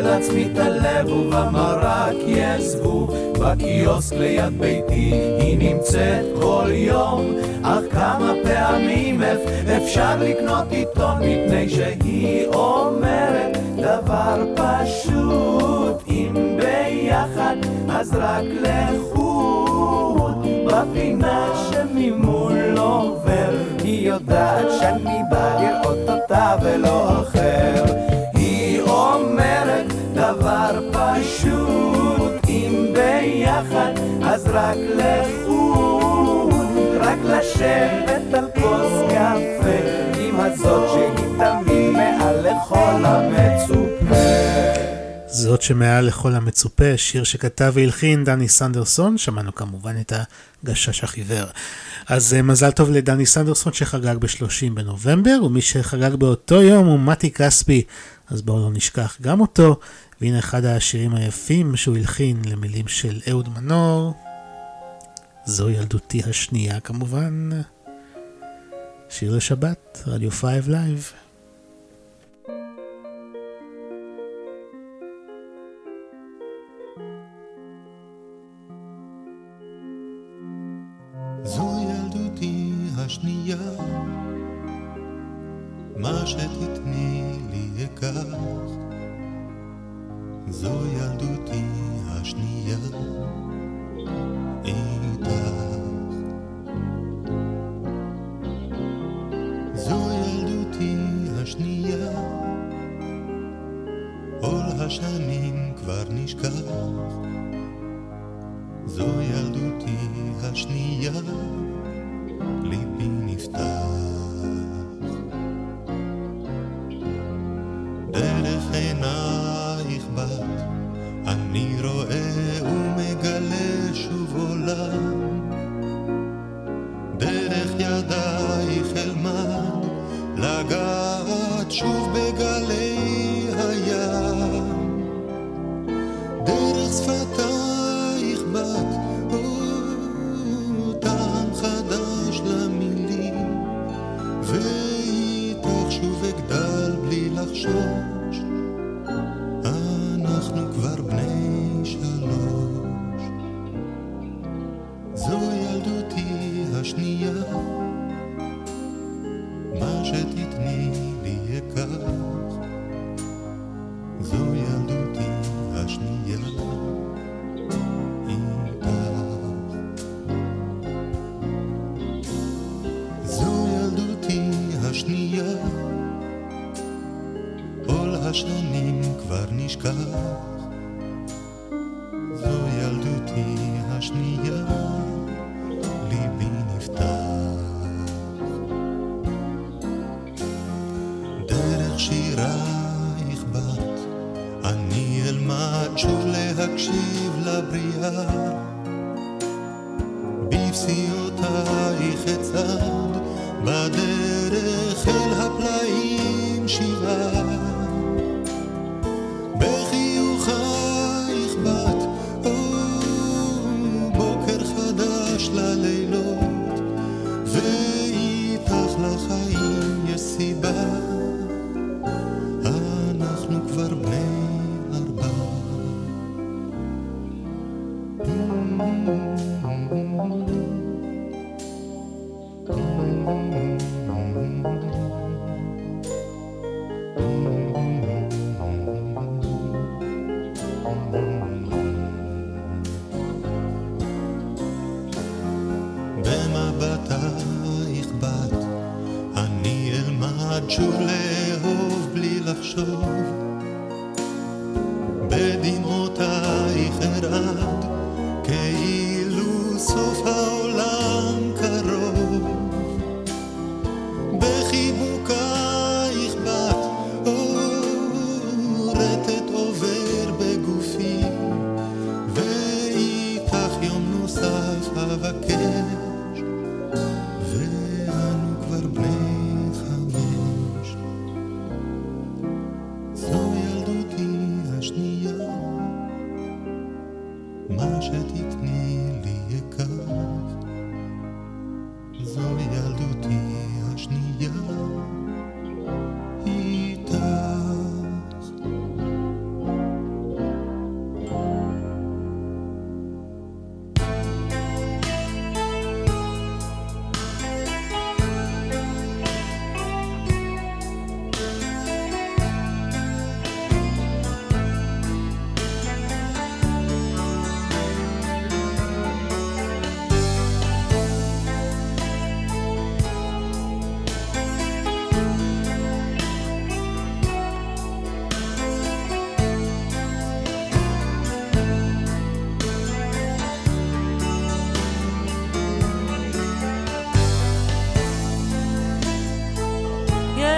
S12: אוכל עצמי את הלב ובמרק יעזבו בקיוסק ליד ביתי היא נמצאת כל יום. אך כמה פעמים אפ- אפשר לקנות עיתון מפני שהיא אומרת דבר פשוט. אם ביחד אז רק לחוד. בפינה שממול עובר היא יודעת שאני בא לראות אותה ולא רק לחוד רק לשבת על כוס קפה עם הזאת שהיא תמיד מעל לכל המצופה.
S1: זאת שמעל לכל המצופה, שיר שכתב והלחין דני סנדרסון, שמענו כמובן את הגשש החיוור. אז אה, מזל טוב לדני סנדרסון שחגג ב-30 בנובמבר, ומי שחגג באותו יום הוא מתי כספי, אז בואו לא נשכח גם אותו, והנה אחד השירים היפים שהוא הלחין למילים של אהוד מנור, זו ילדותי השנייה כמובן, שיר לשבת, רדיו 5 Live.
S17: זו ילדותי השנייה, השנייה כל השנים כבר נשכח. זו ילדותי השנייה. ליבי נפתח. דרך עינייך בת אני רואה ומגלה שוב עולם.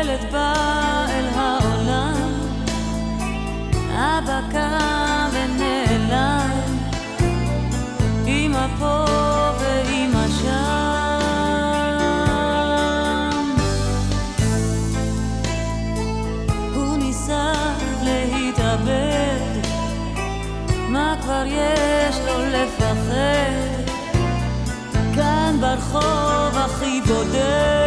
S2: ילד בא אל העולם, אבא קם ונעלם, אמא פה ואמא שם. הוא ניסה להתאבד, מה כבר יש לו לפחד? כאן ברחוב הכי בודד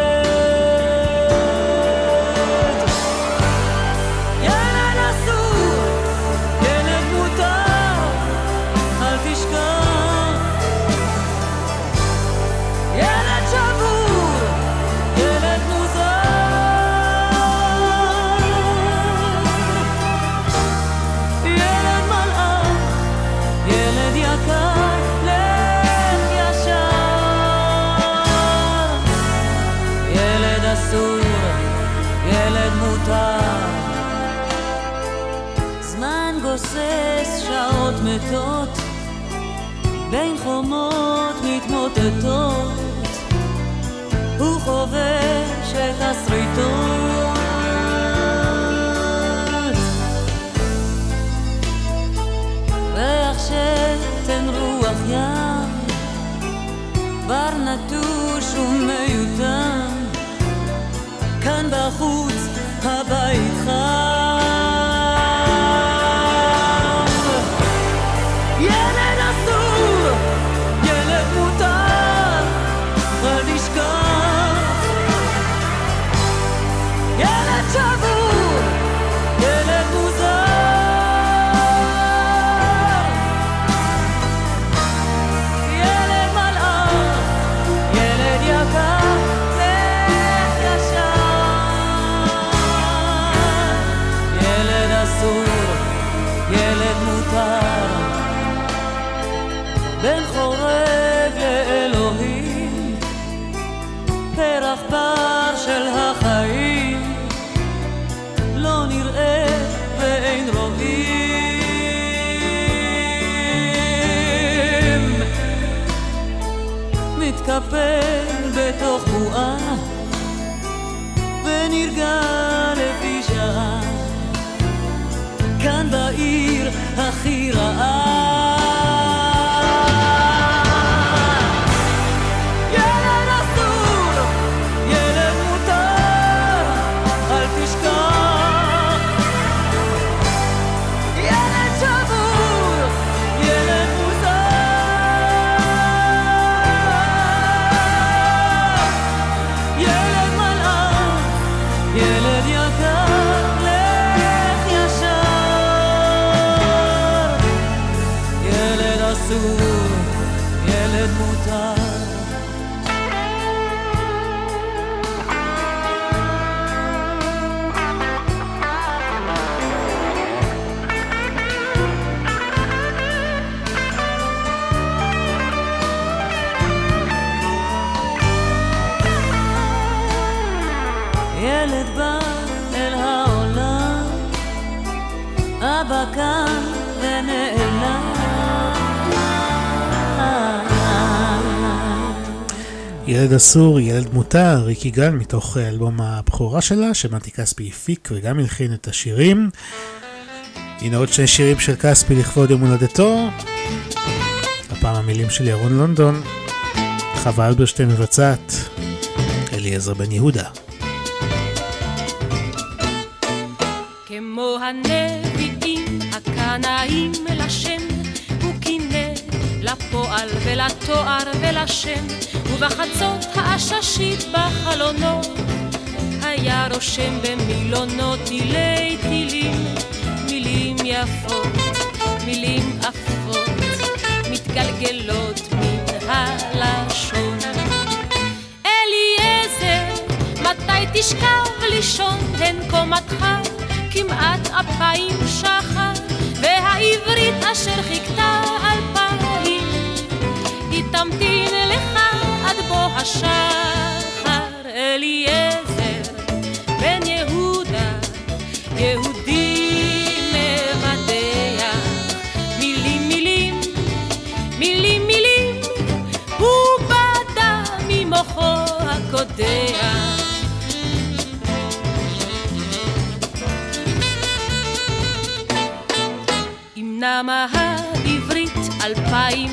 S2: ילד אסור, ילד מותר,
S1: ריקי גל מתוך אלבום הבכורה שלה, שמתי כספי הפיק וגם הלחין את השירים. הנה עוד שני שירים של כספי לכבוד יום הולדתו. הפעם המילים של ירון לונדון, חווה אלברשטיין מבצעת, אליעזר בן יהודה.
S2: כמו הנביאים הקנאים לשם, לפועל ולתואר ולשם, ובחצות העששית בחלונות, היה רושם במילונות תילי תילים, מילים יפות, מילים עפות, מתגלגלות מן הלשון. אליעזר, מתי תשכב לישון, הן קומתך כמעט אפיים שחר, והעברית אשר חיכתה תמתין לך עד בוא השחר. אליעזר, בן יהודה, יהודי מבדח, מילים מילים, מילים מילים, הוא בדה ממוחו הקודח. נמה העברית אלפיים,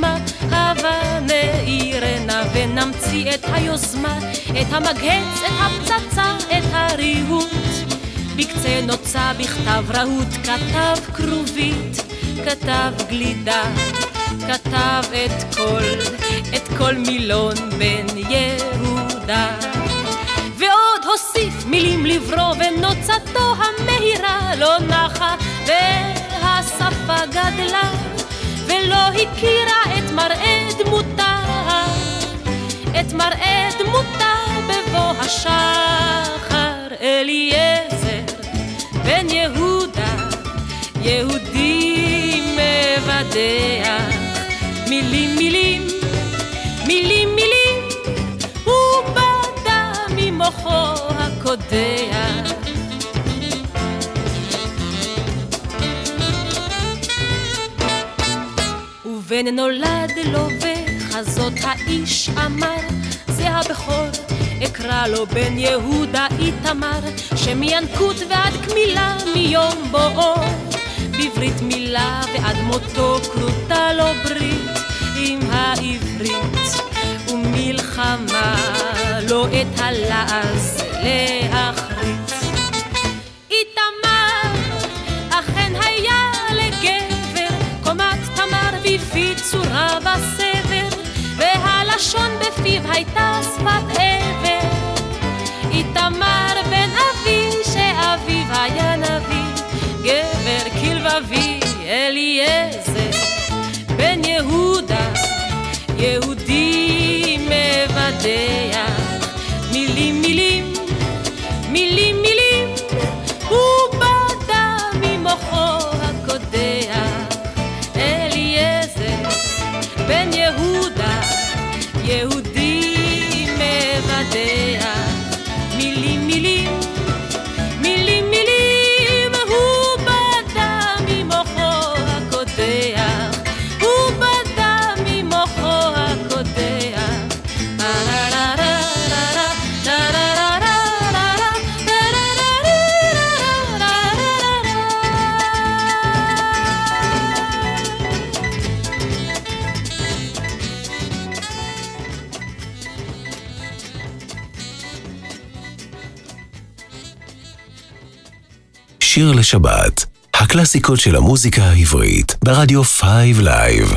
S2: נו אז מה? הבה נעירנה ונמציא את היוזמה, את המגהץ, את הפצצה, את הריהוט. בקצה נוצה בכתב רהוט, כתב כרובית, כתב גלידה, כתב את כל, את כל מילון בן יהודה. ועוד הוסיף מילים לברוא ונוצתו המהירה לא נחה והשפה גדלה ולא הכירה את מראה דמותה את מראה דמותה בבוא השחר. אליעזר בן יהודה יהודי מבדח. מילים מילים מילים מילים הוא בדה ממוחו הקודח ובן נולד לו וחזות האיש אמר, זה הבכור, אקרא לו בן יהודה איתמר, שמינקות ועד קמילה מיום בואו, בברית מילה ועד מותו כרותה לו ברית עם העברית, ומלחמה לא את הלעז להחריט. איתמר אכן היה וסבר, והלשון בפיו הייתה שפת עבר. איתמר בן אבי, שאביו היה נביא, גבר כלבבי אליעזר, בן יהודה, יהודי מבדח, מילים מילים, מילים מילים,
S18: שיר לשבת, הקלאסיקות של המוזיקה העברית, ברדיו 5 Live.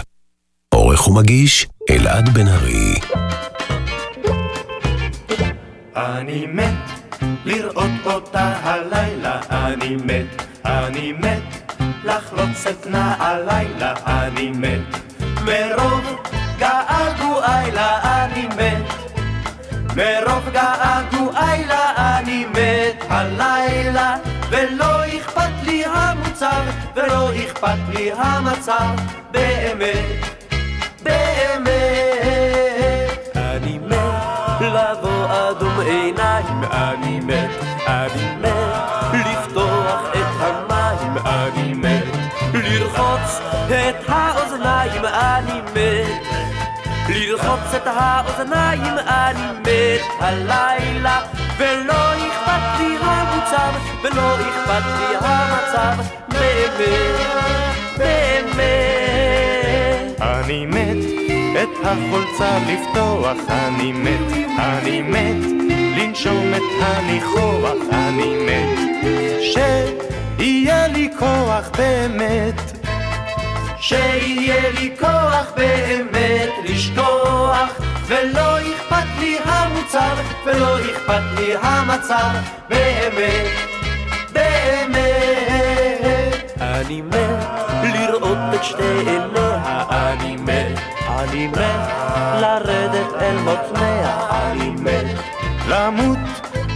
S18: עורך ומגיש, אלעד בן ארי.
S19: אני מת לראות אותה הלילה, אני מת, אני מת לחלוץ את נעליה, אני מת מרוב געגועי לה, אני מת מרוב געגועי לה, אני מת הלילה ולא המוצר ולא אכפת לי המצב באמת, באמת. אני מת לבוא אדום עיניים, אני מת, אני מת לפתוח את המים, אני מת לרחוץ את האוזניים, אני מת ללחוץ את האוזניים, אני מת הלילה ולא אכפת לי המוצר ולא אכפת לי המצב. באמת, באמת. אני מת את החולצה לפתוח, אני מת, אני מת לנשום את הניחוח, אני מת שיהיה לי כוח באמת. שיהיה לי כוח באמת לשכוח ולא אכפת לי המוצר ולא אכפת לי המצב באמת, באמת. אני מת לראות את שתי עיניה אני מת, אני מת לרדת אל מותניה אני מת למות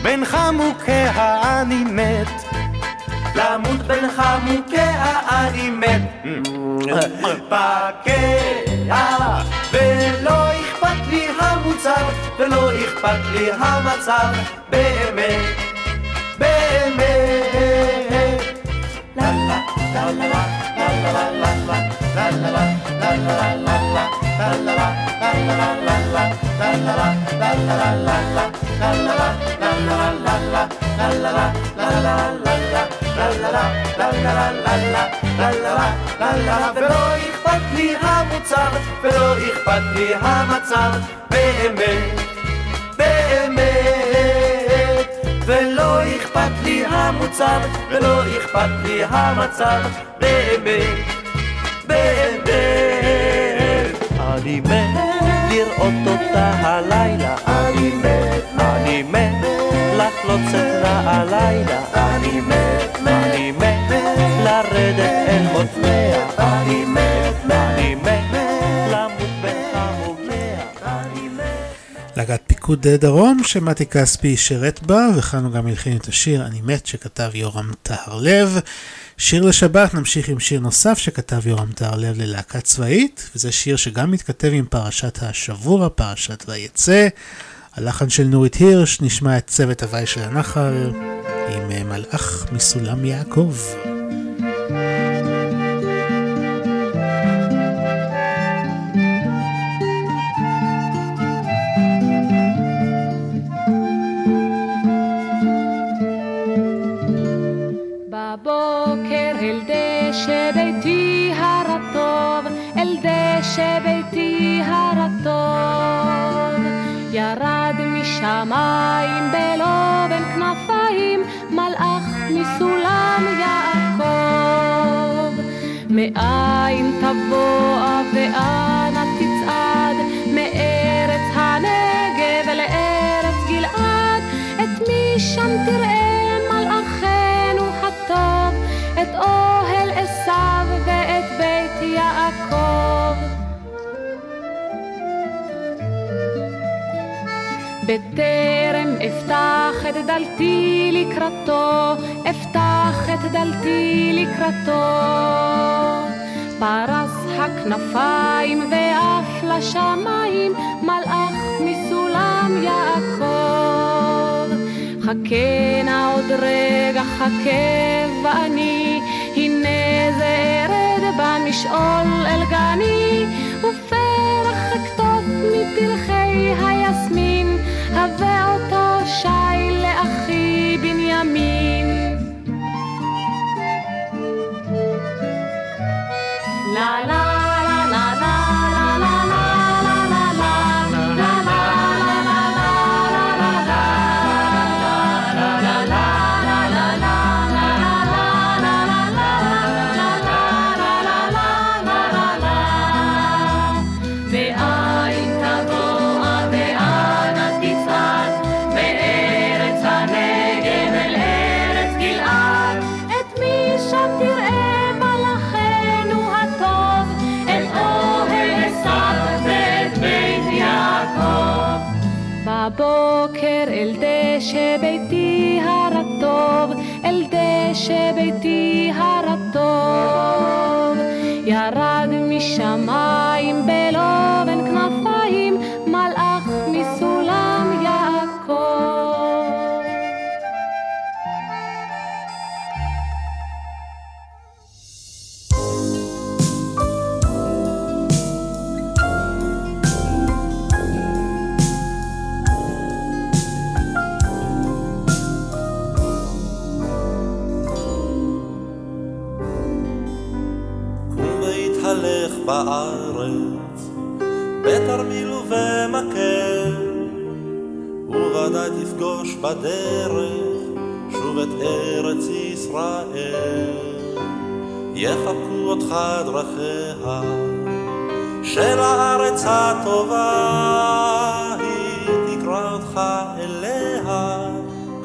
S19: בין חמוקיה אני מת למות בין חמוקיה אני מת. פקע ולא המוצר ולא אכפת לי המצב באמת באמת לה לה לה לה לה לה לה לה לה לה לה לה לה ולא אכפת לי המוצר ולא אכפת לי המצב באמת באמת ולא אכפת לי המוצר ולא אכפת לי המצב באמת באמת אני מת לראות אותה הלילה, אני מת, אני מת לחלוץ את נעלילה, אני מת, אני מת לרדת אל מותניה, אני מת, אני מת למות אני מת
S1: להקת פיקוד דרום, שמתי כספי שירת בה, וכאן הוא גם הלחין את השיר "אני מת" שכתב יורם טהרלב. שיר לשבת, נמשיך עם שיר נוסף שכתב יורם טהרלב ללהקה צבאית, וזה שיר שגם מתכתב עם פרשת השבוע, פרשת ויצא. הלחן של נורית הירש, נשמע את צוות הוואי של הנחל עם אה, מלאך מסולם יעקב.
S2: דשא ביתי הרטוב, אל דשא ביתי הרטוב. ירד משמיים בלובן כנפיים, מלאך מסולם יעקב. מאין תבוא ואנה בטרם אפתח את דלתי לקראתו, אפתח את דלתי לקראתו. פרס הכנפיים ועף לשמיים, מלאך מסולם יעקב. חכה נא עוד רגע, חכה ואני, הנה זה ארד במשעול אל גני, ופרח אקטוף מפרחי היסמין,
S6: a volta. בדרך שוב את ארץ ישראל. יחבקו אותך דרכיה של הארץ הטובה, היא תקרא אותך אליה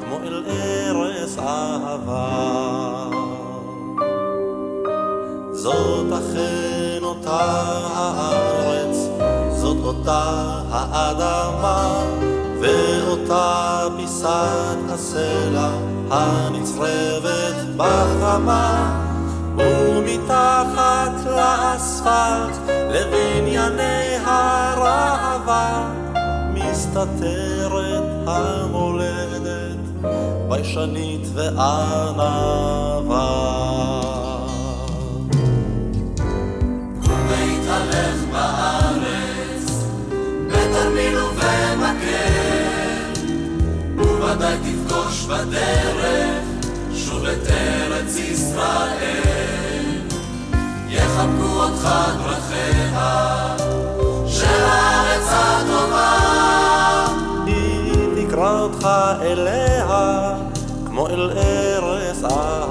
S6: כמו אל ארץ אהבה. זאת אכן אותה הארץ, זאת אותה האדמה, ואותה פיסת הסלע הנצרבת בחמה, ומתחת לאספלט לבנייני הראווה, מסתתרת המולדת, ביישנית וענווה.
S14: בדרך שוב את ארץ ישראל. יחבקו אותך דרכיה של הארץ הטובה.
S6: היא תקרא אותך אליה כמו אל ארץ אהבה.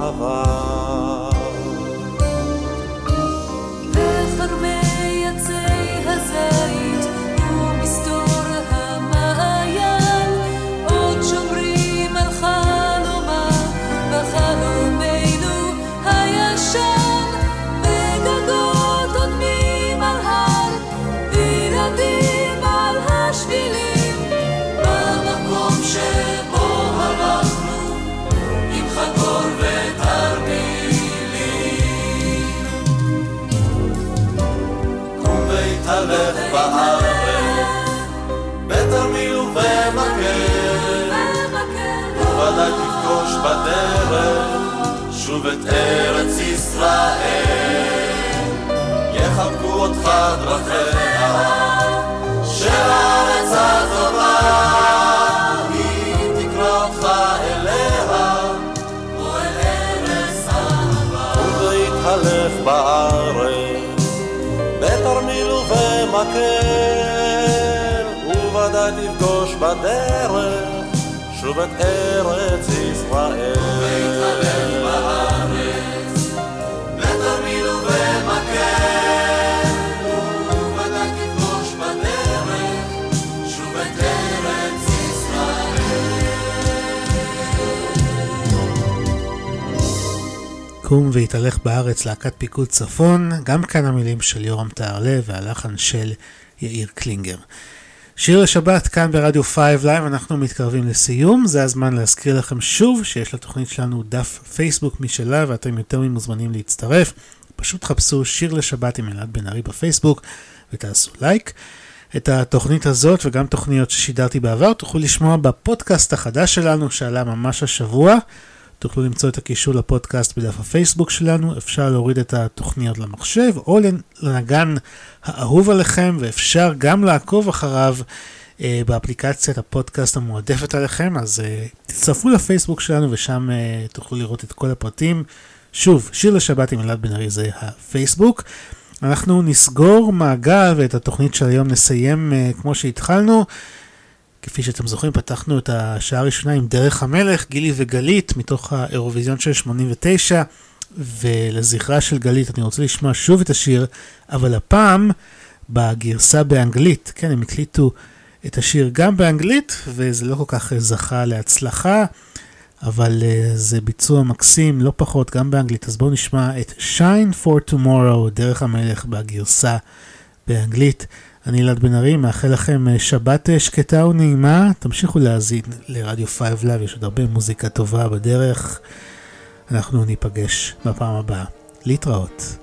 S6: שוב את ארץ ישראל. יחבקו אותך דרכיה של הארץ הטובה, היא תקרא אותך אליה כמו אל ארץ תתהלך בארץ, בתרמיל ובמקל, וודאי תפגוש בדרך שוב את ארץ ישראל.
S1: קום והתהלך בארץ להקת פיקוד צפון, גם כאן המילים של יורם טהרלב והלחן של יאיר קלינגר. שיר לשבת כאן ברדיו 5 Live, אנחנו מתקרבים לסיום, זה הזמן להזכיר לכם שוב שיש לתוכנית שלנו דף פייסבוק משלה ואתם יותר ממוזמנים להצטרף. פשוט חפשו שיר לשבת עם אלעד בן ארי בפייסבוק ותעשו לייק. את התוכנית הזאת וגם תוכניות ששידרתי בעבר תוכלו לשמוע בפודקאסט החדש שלנו שעלה ממש השבוע. תוכלו למצוא את הקישור לפודקאסט בדף הפייסבוק שלנו, אפשר להוריד את התוכניות למחשב או לנגן האהוב עליכם ואפשר גם לעקוב אחריו אה, באפליקציית הפודקאסט המועדפת עליכם, אז אה, תצטרפו לפייסבוק שלנו ושם אה, תוכלו לראות את כל הפרטים. שוב, שיר לשבת עם אלעד בן ארי זה הפייסבוק. אנחנו נסגור מעגל ואת התוכנית של היום נסיים אה, כמו שהתחלנו. כפי שאתם זוכרים, פתחנו את השעה הראשונה עם דרך המלך, גילי וגלית, מתוך האירוויזיון של 89, ולזכרה של גלית אני רוצה לשמוע שוב את השיר, אבל הפעם בגרסה באנגלית. כן, הם הקליטו את השיר גם באנגלית, וזה לא כל כך זכה להצלחה, אבל אה, זה ביצוע מקסים, לא פחות, גם באנגלית. אז בואו נשמע את Shine for Tomorrow, דרך המלך בגרסה באנגלית. אני אלעד בן ארי, מאחל לכם אה, שבת אה, שקטה ונעימה. תמשיכו להאזין לרדיו 5 Live, יש עוד הרבה מוזיקה טובה בדרך. אנחנו ניפגש בפעם הבאה. להתראות.